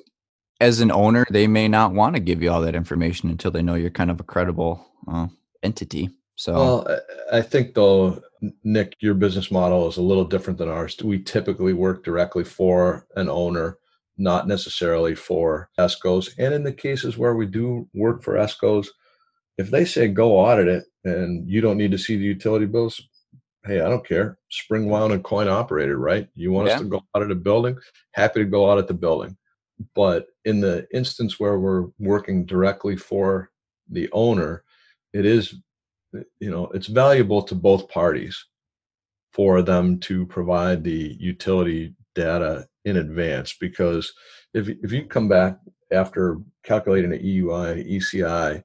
as an owner, they may not want to give you all that information until they know you're kind of a credible uh, entity. So, well, I think though, Nick, your business model is a little different than ours. We typically work directly for an owner not necessarily for ESCOs. And in the cases where we do work for ESCOs, if they say go audit it and you don't need to see the utility bills, hey, I don't care. Spring wound and coin operated, right? You want yeah. us to go audit a building? Happy to go audit the building. But in the instance where we're working directly for the owner, it is, you know, it's valuable to both parties for them to provide the utility data in advance because if, if you come back after calculating an EUI, ECI,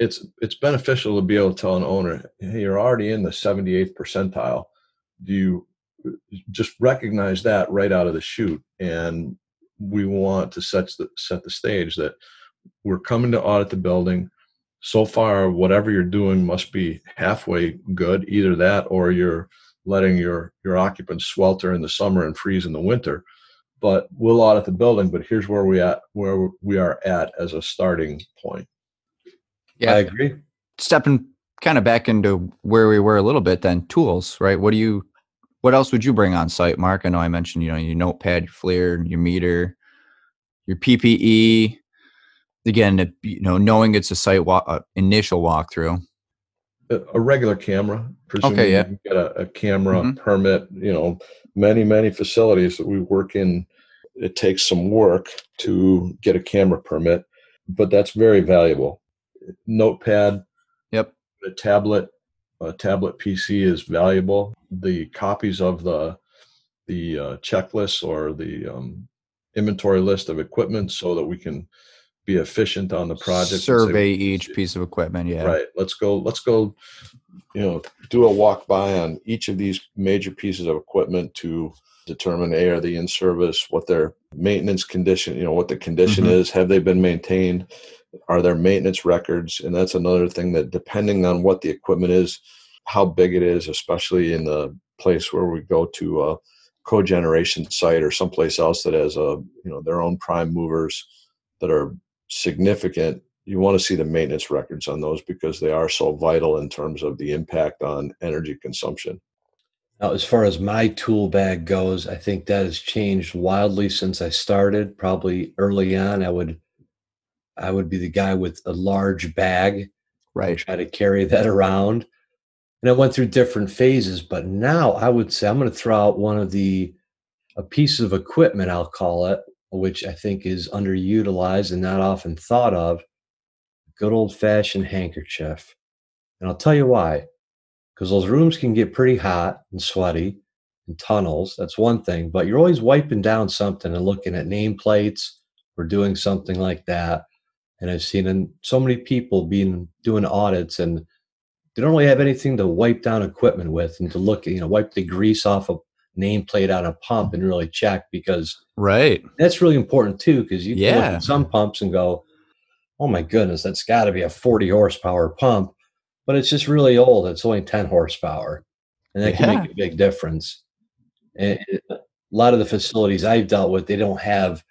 it's it's beneficial to be able to tell an owner, hey, you're already in the 78th percentile. Do you just recognize that right out of the chute? And we want to set the set the stage that we're coming to audit the building. So far, whatever you're doing must be halfway good, either that or you're letting your your occupants swelter in the summer and freeze in the winter but we'll audit the building but here's where we at where we are at as a starting point yeah i agree stepping kind of back into where we were a little bit then tools right what do you what else would you bring on site, Mark? I know I mentioned, you know, your notepad, your FLIR, your meter, your PPE. Again, you know, knowing it's a site walk, uh, initial walkthrough. A, a regular camera. Okay, yeah. You get a, a camera mm-hmm. permit. You know, many many facilities that we work in, it takes some work to get a camera permit, but that's very valuable. Notepad. Yep. A tablet a tablet PC is valuable. The copies of the the uh, checklist or the um, inventory list of equipment so that we can be efficient on the project. Survey say, each piece of equipment. Yeah. Right. Let's go. Let's go. You know, do a walk by on each of these major pieces of equipment to determine a are they in service, what their maintenance condition, you know, what the condition mm-hmm. is, have they been maintained, are there maintenance records? And that's another thing that depending on what the equipment is, how big it is, especially in the place where we go to a cogeneration site or someplace else that has a you know their own prime movers that are significant you want to see the maintenance records on those because they are so vital in terms of the impact on energy consumption now as far as my tool bag goes i think that has changed wildly since i started probably early on i would I would be the guy with a large bag, right? Try to carry that around. And I went through different phases, but now I would say I'm going to throw out one of the a piece of equipment, I'll call it, which I think is underutilized and not often thought of. Good old fashioned handkerchief. And I'll tell you why. Because those rooms can get pretty hot and sweaty and tunnels. That's one thing. But you're always wiping down something and looking at nameplates or doing something like that and I've seen so many people being doing audits and they don't really have anything to wipe down equipment with and to look, you know, wipe the grease off a nameplate on a pump and really check because right that's really important too because you yeah. look at some pumps and go, oh my goodness, that's got to be a 40 horsepower pump, but it's just really old. It's only 10 horsepower, and that yeah. can make a big difference. And a lot of the facilities I've dealt with, they don't have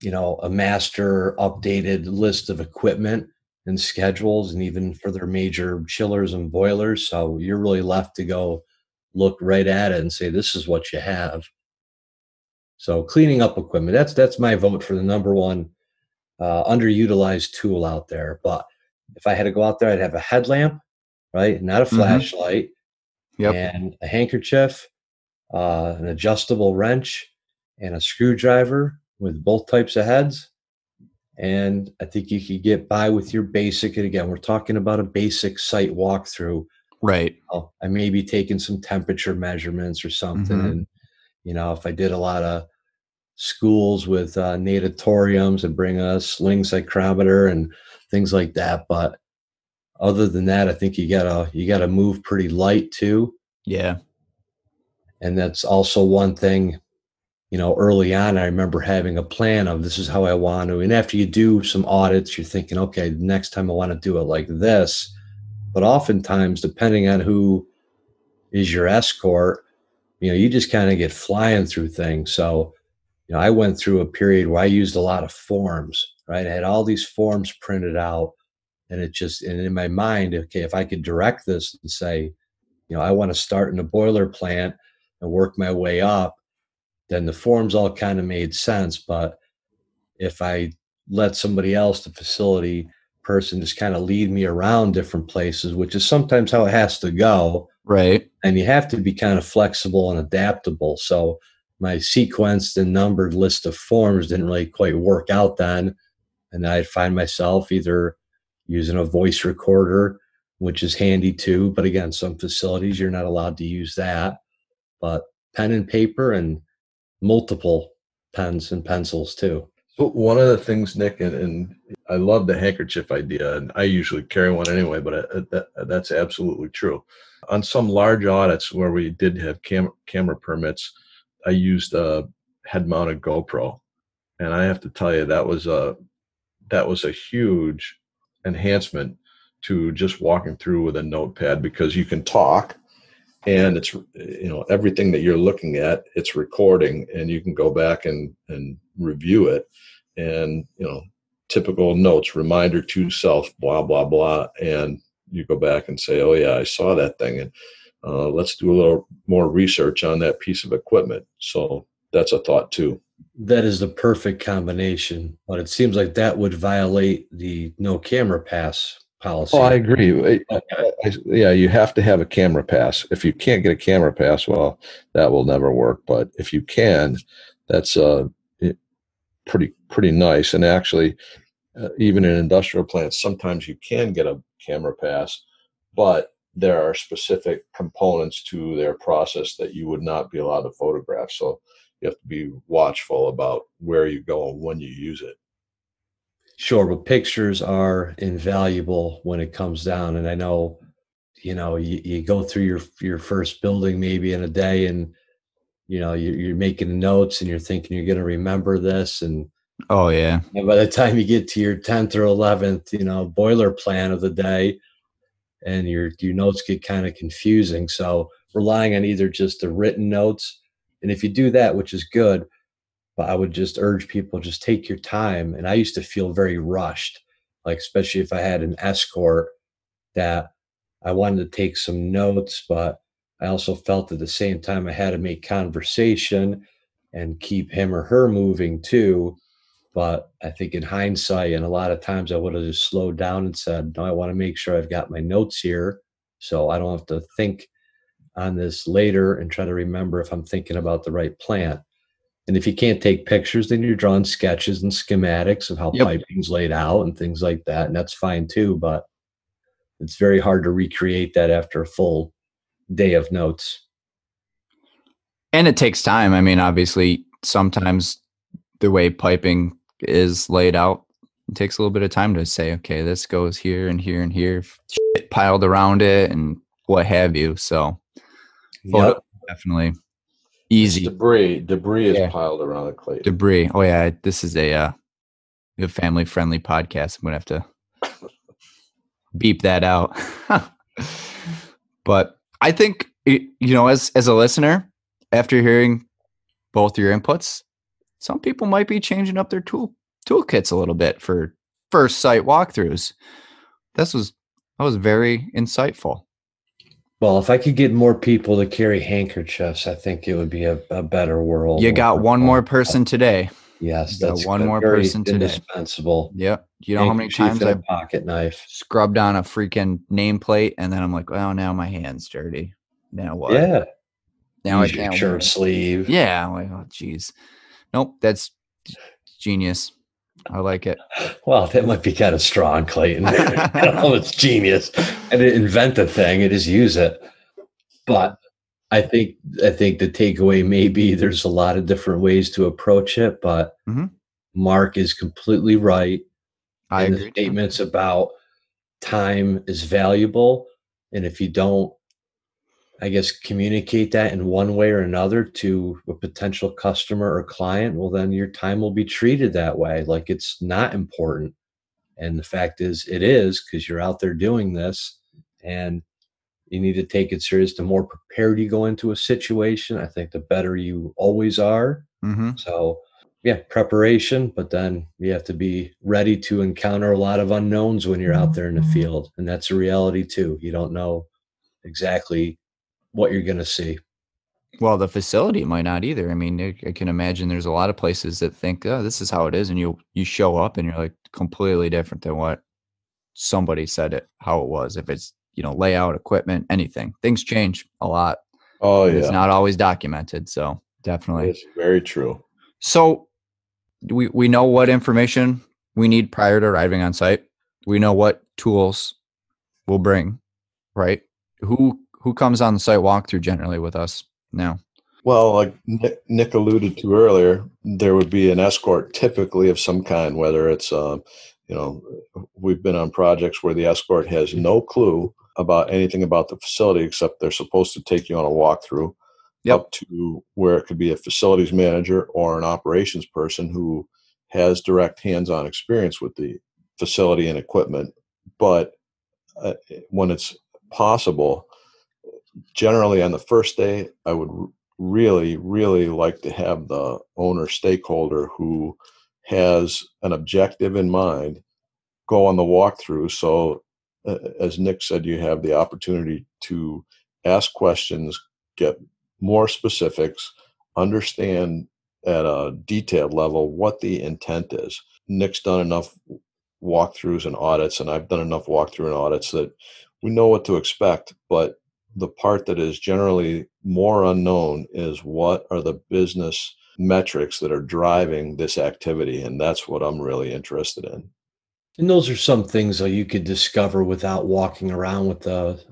you know a master updated list of equipment and schedules and even for their major chillers and boilers so you're really left to go look right at it and say this is what you have so cleaning up equipment that's that's my vote for the number one uh, underutilized tool out there but if i had to go out there i'd have a headlamp right not a mm-hmm. flashlight yep. and a handkerchief uh, an adjustable wrench and a screwdriver with both types of heads. And I think you could get by with your basic. And again, we're talking about a basic site walkthrough. Right. I may be taking some temperature measurements or something. Mm-hmm. And, you know, if I did a lot of schools with uh, natatoriums and bring a sling psychrometer and things like that. But other than that, I think you gotta you gotta move pretty light too. Yeah. And that's also one thing you know, early on, I remember having a plan of this is how I want to. And after you do some audits, you're thinking, okay, next time I want to do it like this. But oftentimes, depending on who is your escort, you know, you just kind of get flying through things. So, you know, I went through a period where I used a lot of forms, right? I had all these forms printed out. And it just, and in my mind, okay, if I could direct this and say, you know, I want to start in a boiler plant and work my way up then the forms all kind of made sense. But if I let somebody else, the facility person, just kind of lead me around different places, which is sometimes how it has to go. Right. And you have to be kind of flexible and adaptable. So my sequenced and numbered list of forms didn't really quite work out then. And I'd find myself either using a voice recorder, which is handy too. But again, some facilities you're not allowed to use that. But pen and paper and multiple pens and pencils too. One of the things, Nick, and, and I love the handkerchief idea, and I usually carry one anyway, but I, that, that's absolutely true. On some large audits where we did have cam- camera permits, I used a head-mounted GoPro, and I have to tell you that was a that was a huge enhancement to just walking through with a notepad because you can talk and it's you know everything that you're looking at it's recording and you can go back and and review it and you know typical notes reminder to self blah blah blah and you go back and say oh yeah i saw that thing and uh, let's do a little more research on that piece of equipment. So that's a thought too. That is the perfect combination, but it seems like that would violate the no camera pass policy. Oh, I agree. I, yeah, you have to have a camera pass. If you can't get a camera pass, well, that will never work. But if you can, that's uh, pretty pretty nice. And actually, uh, even in industrial plants, sometimes you can get a camera pass, but there are specific components to their process that you would not be allowed to photograph. So you have to be watchful about where you go and when you use it. Sure, but pictures are invaluable when it comes down. And I know, you know, you, you go through your your first building maybe in a day, and you know you're, you're making notes, and you're thinking you're going to remember this, and oh yeah, and by the time you get to your tenth or eleventh, you know, boiler plan of the day, and your your notes get kind of confusing. So relying on either just the written notes, and if you do that, which is good, but I would just urge people just take your time. And I used to feel very rushed, like especially if I had an escort that I wanted to take some notes, but I also felt at the same time I had to make conversation and keep him or her moving too. But I think in hindsight, and a lot of times I would have just slowed down and said, No, I want to make sure I've got my notes here so I don't have to think on this later and try to remember if I'm thinking about the right plant. And if you can't take pictures, then you're drawing sketches and schematics of how yep. piping's laid out and things like that. And that's fine too. But it's very hard to recreate that after a full day of notes. And it takes time. I mean, obviously, sometimes the way piping is laid out, it takes a little bit of time to say, okay, this goes here and here and here, piled around it and what have you. So, yep. definitely easy it's debris. Debris is piled around the clay. Debris. Oh yeah, this is a uh, a family friendly podcast. I'm gonna have to [laughs] beep that out. [laughs] but I think you know, as as a listener, after hearing both your inputs, some people might be changing up their tool toolkits a little bit for first site walkthroughs. This was that was very insightful. Well, if I could get more people to carry handkerchiefs, I think it would be a, a better world. You got one more person today. Yes, that's one more person today. Indispensable. Yep. You know how many times I pocket knife scrubbed on a freaking nameplate, and then I'm like, oh, now my hand's dirty. Now what? Yeah. Now Use I can't shirt sleeve. Yeah. I'm like, oh, geez. Nope. That's genius. I like it. Well, that might be kind of strong, Clayton. [laughs] oh, it's genius. And to invent the thing, it is use it. But I think I think the takeaway may be there's a lot of different ways to approach it, but mm-hmm. Mark is completely right. I and agree. The statements about time is valuable, and if you don't I guess, communicate that in one way or another to a potential customer or client, well, then your time will be treated that way. Like it's not important. And the fact is, it is because you're out there doing this and you need to take it serious. The more prepared you go into a situation, I think the better you always are. Mm-hmm. So, yeah, preparation, but then you have to be ready to encounter a lot of unknowns when you're out there in the field. And that's a reality too. You don't know exactly what you're going to see. Well, the facility might not either. I mean, I can imagine there's a lot of places that think, "Oh, this is how it is," and you you show up and you're like completely different than what somebody said it how it was. If it's you know layout, equipment, anything, things change a lot. Oh yeah, it's not always documented. So definitely, it's very true. So we we know what information we need prior to arriving on site. We know what tools we'll bring, right? Who who comes on the site walkthrough generally with us now? Well, like Nick alluded to earlier, there would be an escort typically of some kind, whether it's, uh, you know, we've been on projects where the escort has no clue about anything about the facility except they're supposed to take you on a walkthrough yep. up to where it could be a facilities manager or an operations person who has direct hands-on experience with the facility and equipment. But uh, when it's possible, generally on the first day, I would really, really like to have the owner stakeholder who has an objective in mind go on the walkthrough. So, uh, as Nick said, you have the opportunity to ask questions, get more specifics, understand at a detailed level what the intent is. Nick's done enough walkthroughs and audits, and I've done enough walkthrough and audits that we know what to expect. But the part that is generally more unknown is what are the business metrics that are driving this activity. And that's what I'm really interested in. And those are some things that you could discover without walking around with the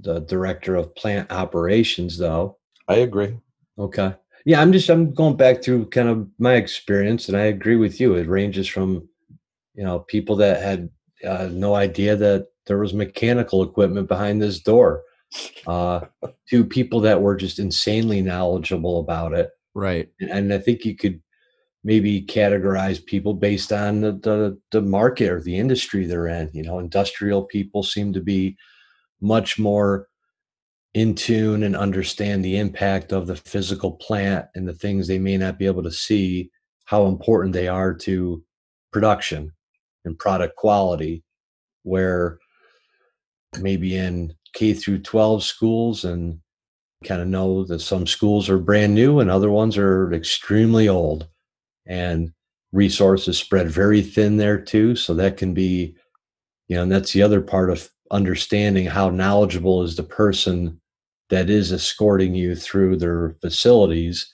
the director of plant operations though. I agree. Okay. Yeah, I'm just I'm going back through kind of my experience and I agree with you. It ranges from you know people that had uh, no idea that there was mechanical equipment behind this door uh, to people that were just insanely knowledgeable about it. Right. And, and I think you could maybe categorize people based on the, the, the market or the industry they're in. You know, industrial people seem to be much more in tune and understand the impact of the physical plant and the things they may not be able to see, how important they are to production and product quality, where maybe in K through 12 schools and kind of know that some schools are brand new and other ones are extremely old. And resources spread very thin there too so that can be you know and that's the other part of understanding how knowledgeable is the person that is escorting you through their facilities.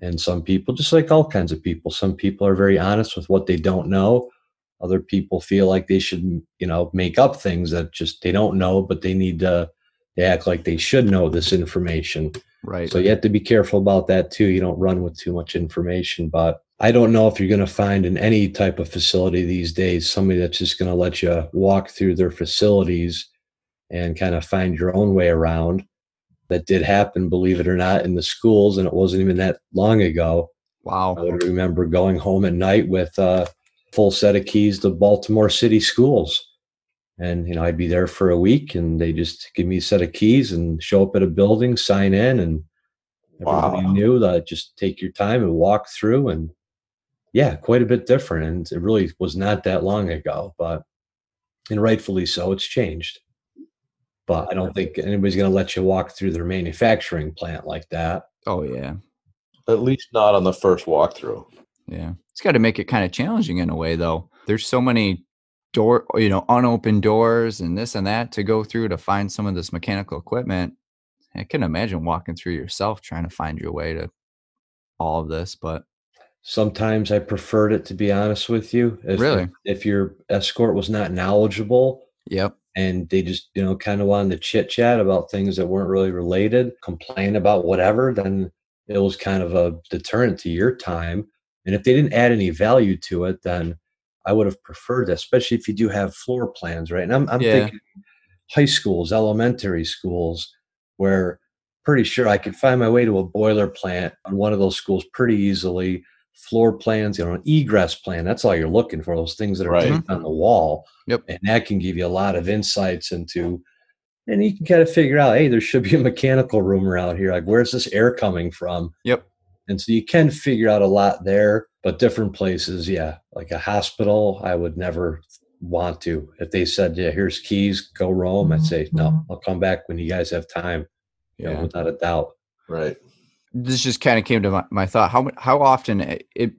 And some people just like all kinds of people some people are very honest with what they don't know other people feel like they should you know make up things that just they don't know but they need to they act like they should know this information Right. so you have to be careful about that too you don't run with too much information but i don't know if you're going to find in any type of facility these days somebody that's just going to let you walk through their facilities and kind of find your own way around that did happen believe it or not in the schools and it wasn't even that long ago wow. i would remember going home at night with uh full set of keys to Baltimore City schools. And you know, I'd be there for a week and they just give me a set of keys and show up at a building, sign in, and everybody Wow. knew that just take your time and walk through and yeah, quite a bit different. And it really was not that long ago, but and rightfully so, it's changed. But I don't think anybody's gonna let you walk through their manufacturing plant like that. Oh yeah. At least not on the first walkthrough. Yeah. It's got to make it kind of challenging in a way though. There's so many door, you know, unopened doors and this and that to go through to find some of this mechanical equipment. I can imagine walking through yourself trying to find your way to all of this, but Sometimes I preferred it to be honest with you. If, Really? if your escort was not knowledgeable yep. and they just, you know, kind of wanted to chit chat about things that weren't really related, complain about whatever, then it was kind of a deterrent to your time. And if they didn't add any value to it, then I would have preferred that, especially if you do have floor plans, right? And I'm, I'm Yeah. thinking high schools, elementary schools, where pretty sure I could find my way to a boiler plant on one of those schools pretty easily. Floor plans, you know, an egress plan. That's all you're looking for, those things that are Right. taped on the wall. Yep. And that can give you a lot of insights into, and you can kind of figure out, hey, there should be a mechanical room around here. Like, where's this air coming from? Yep. And so you can figure out a lot there, but different places, yeah, like a hospital, I would never want to. If they said, yeah, here's keys, go roam, I'd say, no, mm-hmm. I'll come back when you guys have time, you know, Yeah. without a doubt. Right. This just kind of came to my, my thought. How how often it, it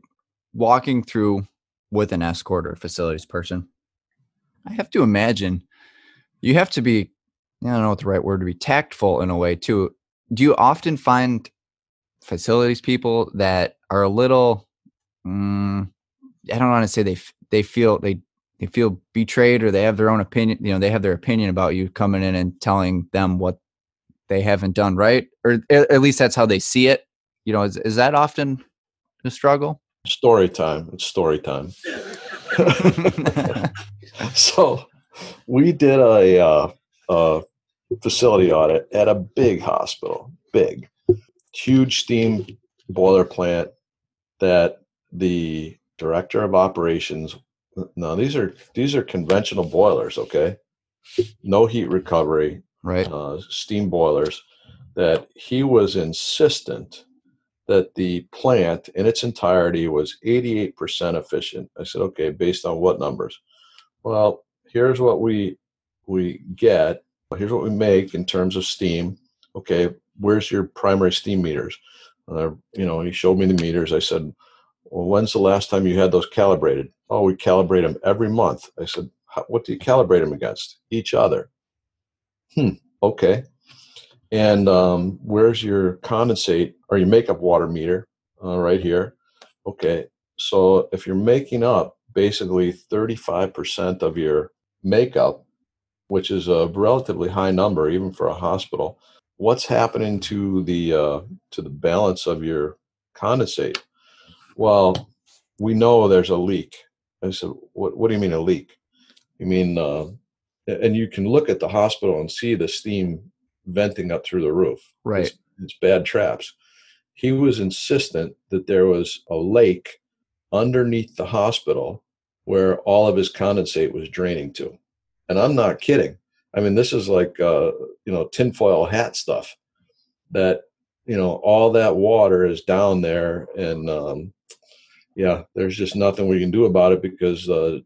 walking through with an escort or facilities person, I have to imagine you have to be I don't know what the right word to be tactful in a way too. Do you often find facilities people that are a little mm, I don't want to say they they feel they they feel betrayed or they have their own opinion, you know, they have their opinion about you coming in and telling them what they haven't done right or at least that's how they see it. You know, is is that often a struggle? Story time. It's story time. [laughs] so we did a, uh, a facility audit at a big hospital, big, huge steam boiler plant that the director of operations. Now these are these are conventional boilers, okay? No heat recovery, right. uh, steam boilers. That he was insistent that the plant in its entirety was 88% efficient. I said, okay, based on what numbers? Well, here's what we we get. Here's what we make in terms of steam. okay, where's your primary steam meters? Uh, you know, he showed me the meters. I said, well, when's the last time you had those calibrated? Oh, we calibrate them every month. I said, what do you calibrate them against? Each other. Hmm. Okay. And um, where's your condensate or your makeup water meter? Uh, right here. Okay. So if you're making up basically 35% of your makeup, which is a relatively high number even for a hospital, what's happening to the uh, to the balance of your condensate? Well, we know there's a leak. I said, what, what do you mean a leak? You mean, uh, and you can look at the hospital and see the steam venting up through the roof. Right. It's, it's bad traps. He was insistent that there was a lake underneath the hospital where all of his condensate was draining to. And I'm not kidding. I mean, this is like, uh, you know, tinfoil hat stuff that, you know, all that water is down there. And, um, yeah, there's just nothing we can do about it because uh,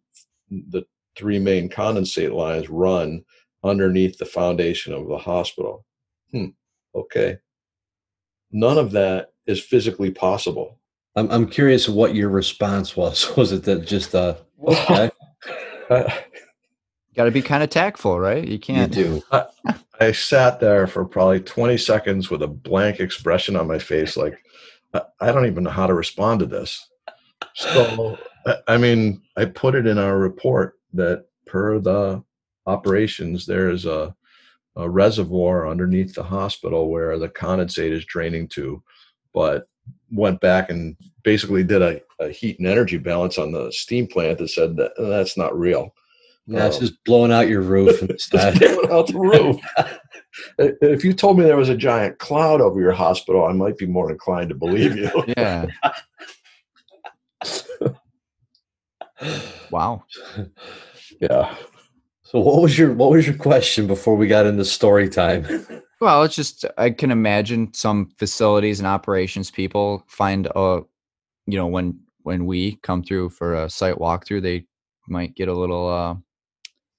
the three main condensate lines run underneath the foundation of the hospital. Hmm. Okay. None of that is physically possible. I'm I'm curious what your response was. [laughs] Was it that just uh okay? [laughs] Got to be kind of tactful, right? You can't. You do. I, I sat there for probably 20 seconds with a blank expression on my face, like I, I don't even know how to respond to this. So, I mean, I put it in our report that per the operations, there is a, a reservoir underneath the hospital where the condensate is draining to, but went back and basically did a, a heat and energy balance on the steam plant that said that that's not real. Yeah, it's just blowing out your roof instead. [laughs] blowing out the roof. [laughs] if you told me there was a giant cloud over your hospital, I might be more inclined to believe you. [laughs] Yeah. wow. Yeah. So what was your what was your question before we got into story time? Well, it's just I can imagine some facilities and operations people find a, you know, when when we come through for a site walkthrough, they might get a little uh,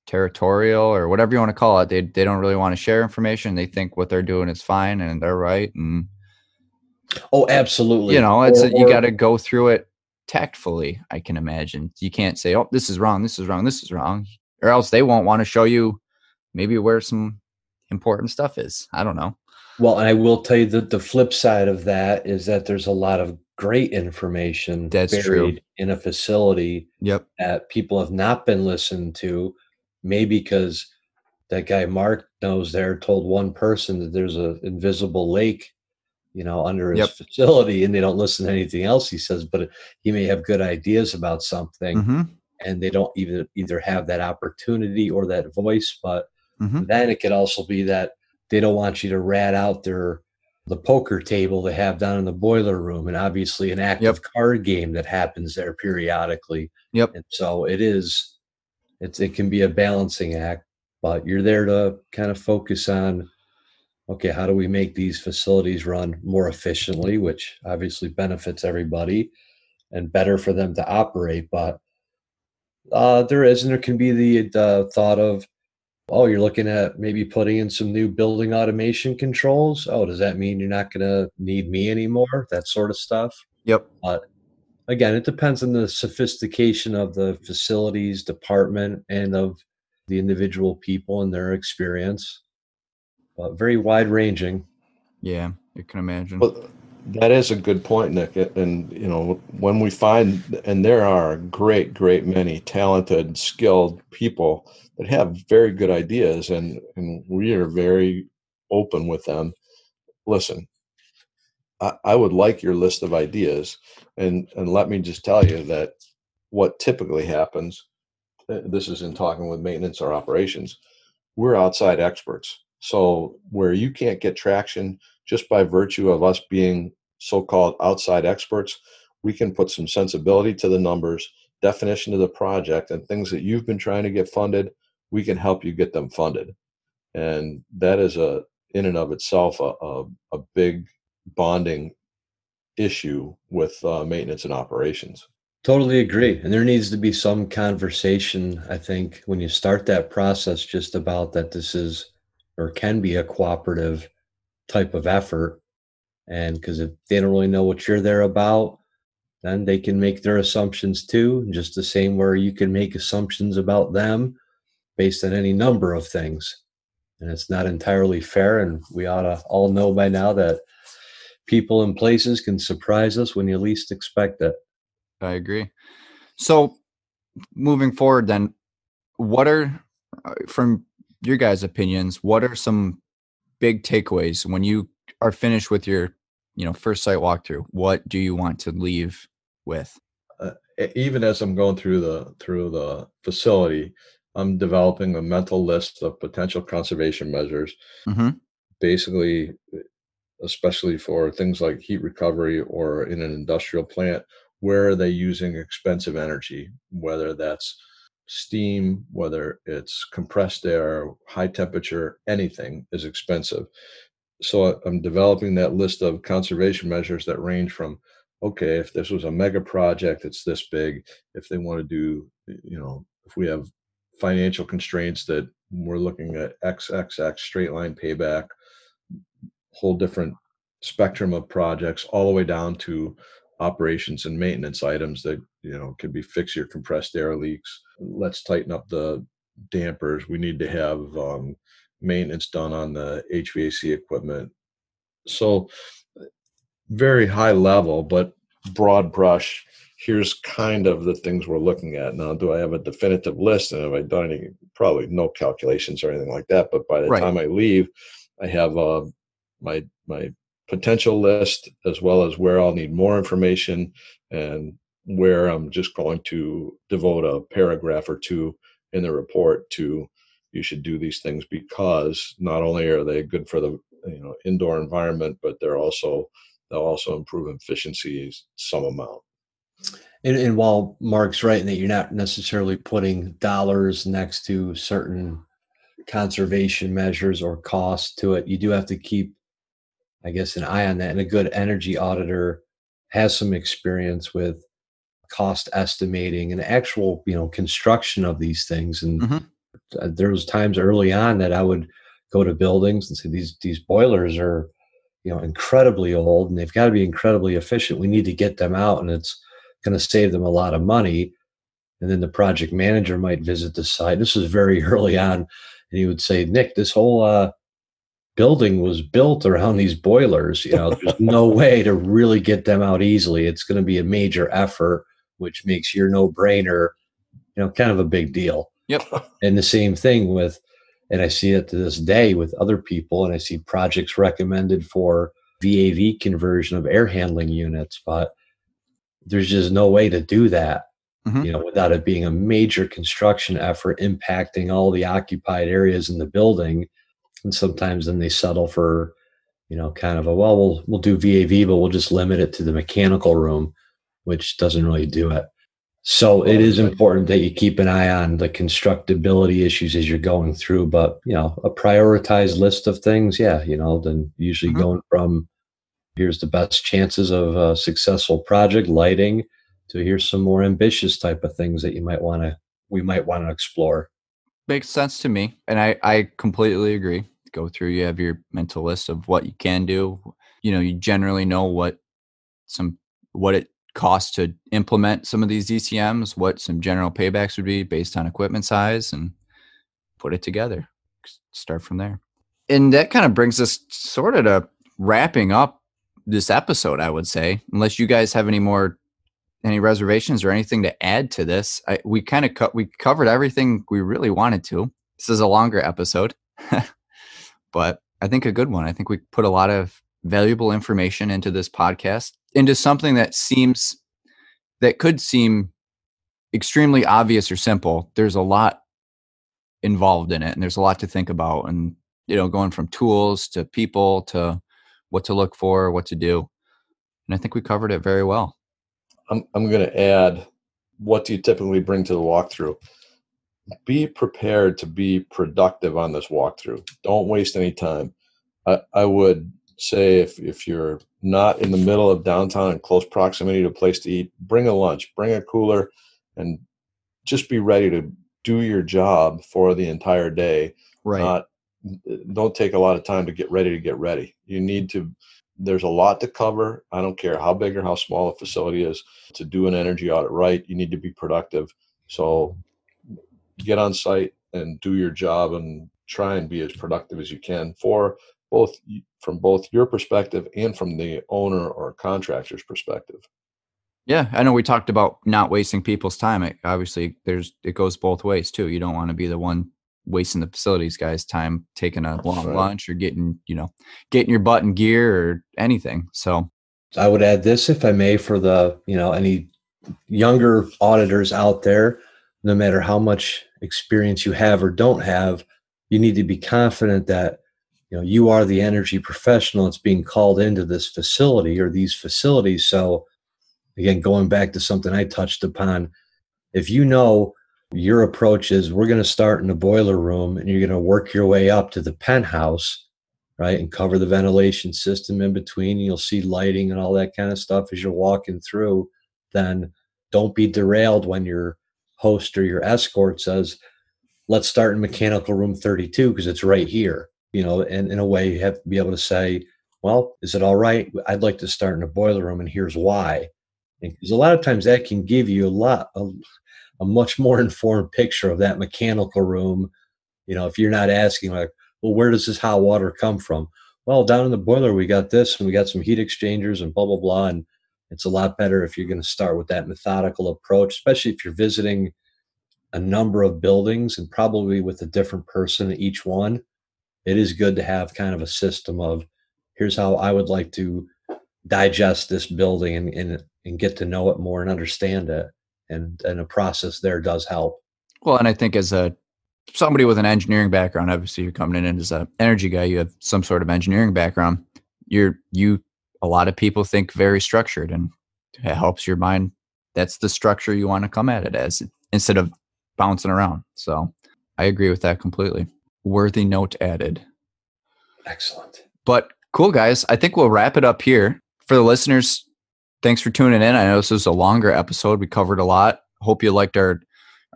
territorial or whatever you want to call it. They they don't really want to share information. They think what they're doing is fine and they're right. And oh, absolutely. you know, it's Or- a, you got to go through it tactfully. I can imagine you can't say, "Oh, this is wrong. This is wrong. This is wrong," or else they won't want to show you maybe where some important stuff is. I don't know. Well, and I will tell you that the flip side of that is that there's a lot of great information That's buried true. in a facility Yep. that people have not been listened to, maybe because that guy Mark knows there told one person that there's an invisible lake, you know, under his Yep. facility, and they don't listen to anything else he says. But he may have good ideas about something, hmm and they don't even either have that opportunity or that voice. But hmm then it could also be that they don't want you to rat out their the poker table they have down in the boiler room and obviously an active card game that happens there periodically Yep. and so it is it's it can be a balancing act but you're there to kind of focus on okay how do we make these facilities run more efficiently which obviously benefits everybody and better for them to operate but uh, there is and there can be the, the thought of oh you're looking at maybe putting in some new building automation controls. Oh does that mean you're not going to need me anymore? That sort of stuff. Yep. Again it depends on the sophistication of the facilities department and of the individual people and their experience but very wide ranging Yeah. You can imagine. Well, that is a good point, Nick. And you know, when we find, and there are a great, great many talented, skilled people that have very good ideas, and and we are very open with them. Listen, I, I would like your list of ideas, and and let me just tell you that what typically happens. uh, This is in talking with maintenance or operations. We're outside experts, so where you can't get traction just by virtue of us being so-called outside experts, we can put some sensibility to the numbers, definition of the project, and things that you've been trying to get funded. We can help you get them funded, and that is a in and of itself a a, a big bonding issue with uh, maintenance and operations. Totally agree. And there needs to be some conversation, I think, when you start that process, just about that this is or can be a cooperative type of effort. And because if they don't really know what you're there about, then they can make their assumptions too, just the same where you can make assumptions about them based on any number of things. And it's not entirely fair. And we ought to all know by now that people and places can surprise us when you least expect it. I agree. So, moving forward, then, what are, uh, from your guys' opinions, what are some big takeaways when you are finished with your, you know, first site walkthrough? What do you want to leave with? Uh, even as I'm going through the through the facility, I'm developing a mental list of potential conservation measures. Mm-hmm. Basically, especially for things like heat recovery or in an industrial plant, where are they using expensive energy, whether that's steam, whether it's compressed air, high temperature, anything is expensive. So I'm developing that list of conservation measures that range from okay, if this was a mega project, it's this big. If they want to do, you know, if we have financial constraints that we're looking at XXX straight line payback, whole different spectrum of projects, all the way down to operations and maintenance items that you know could be fix your compressed air leaks. Let's tighten up the dampers. We need to have um, maintenance done on the HVAC equipment. So very high level, but broad brush. Here's kind of the things we're looking at. Now, do I have a definitive list? And have I done any? Probably no calculations or anything like that. But by the right. time I leave, I have uh, my my potential list as well as where I'll need more information and where I'm just going to devote a paragraph or two in the report to you should do these things because not only are they good for the you know indoor environment but they're also they'll also improve efficiencies some amount. And, and while Mark's right in that you're not necessarily putting dollars next to certain conservation measures or costs to it, you do have to keep, I guess, an eye on that. And a good energy auditor has some experience with cost estimating and actual, you know, construction of these things. And mm-hmm. there was times early on that I would go to buildings and say these these boilers are you know incredibly old and they've got to be incredibly efficient we need to get them out and it's going to save them a lot of money and then the project manager might visit the site this was very [laughs] early on and he would say nick this whole uh, building was built around these boilers you know there's no [laughs] way to really get them out easily it's going to be a major effort which makes your no brainer you know kind of a big deal yep and the same thing with and I see it to this day with other people, and I see projects recommended for VAV conversion of air handling units, but there's just no way to do that, mm-hmm. you know, without it being a major construction effort impacting all the occupied areas in the building. And sometimes then they settle for, you know, kind of a well, we'll we'll do VAV, but we'll just limit it to the mechanical room, which doesn't really do it. So it is important that you keep an eye on the constructability issues as you're going through, but you know, a prioritized list of things, yeah, you know, then usually mm-hmm. going from here's the best chances of a successful project lighting to here's some more ambitious type of things that you might want to we might want to explore. Makes sense to me. And I I completely agree. Go through you have your mental list of what you can do. You know, you generally know what some what it costs to implement some of these ECMs, what some general paybacks would be based on equipment size, and put it together. Start from there. And that kind of brings us sort of to wrapping up this episode, I would say, unless you guys have any more any reservations or anything to add to this. I, we kind of cut we covered everything we really wanted to. This is a longer episode, [laughs] but I think a good one. I think we put a lot of valuable information into this podcast into something that seems that could seem extremely obvious or simple. There's a lot involved in it and there's a lot to think about and you know going from tools to people to what to look for what to do and i think we covered it very well. I'm, I'm going to add what do you typically bring to the walkthrough be prepared to be productive on this walkthrough don't waste any time i, I would say if, if you're not in the middle of downtown in close proximity to a place to eat, bring a lunch, bring a cooler, and just be ready to do your job for the entire day. Right. Not don't take a lot of time to get ready to get ready. You need to there's a lot to cover. I don't care how big or how small a facility is. To do an energy audit right, you need to be productive. So get on site and do your job and try and be as productive as you can for both from both your perspective and from the owner or contractor's perspective. Yeah, I know we talked about not wasting people's time. It, obviously, there's it goes both ways too. You don't want to be the one wasting the facilities guys' time taking a long right. lunch or getting you know getting your butt in gear or anything. So, I would add this, if I may, for the you know any younger auditors out there. No matter how much experience you have or don't have, you need to be confident that you know you are the energy professional that's being called into this facility or these facilities. So, again, going back to something I touched upon, if you know your approach is we're going to start in the boiler room and you're going to work your way up to the penthouse right and cover the ventilation system in between you'll see lighting and all that kind of stuff as you're walking through then don't be derailed when your host or your escort says let's start in mechanical room 32 because it's right here you know and in a way you have to be able to say well is it all right i'd like to start in a boiler room and here's why because a lot of times that can give you a lot a, a much more [laughs] informed picture of that mechanical room. You know, if you're not asking like, well, where does this hot water come from? Well, down in the boiler, we got this and we got some heat exchangers and blah, blah, blah. And it's a lot better if you're going to start with that methodical approach, especially if you're visiting a number of buildings and probably with a different person at each one. It is good to have kind of a system of here's how I would like to digest this building and, and, and get to know it more and understand it and and a process there does help. Well, and I think as a somebody with an engineering background, obviously you're coming in as an energy guy, you have some sort of engineering background. You're you a lot of people think very structured and it helps your mind. That's the structure you want to come at it as instead of bouncing around. So I agree with that completely. Worthy note added. Excellent. But cool guys. I think we'll wrap it up here. For the listeners, thanks for tuning in. I know this is a longer episode. We covered a lot. Hope you liked our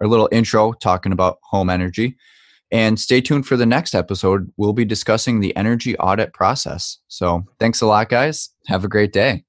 our little intro talking about home energy. And stay tuned for the next episode. We'll be discussing the energy audit process. So, thanks a lot, guys. Have a great day.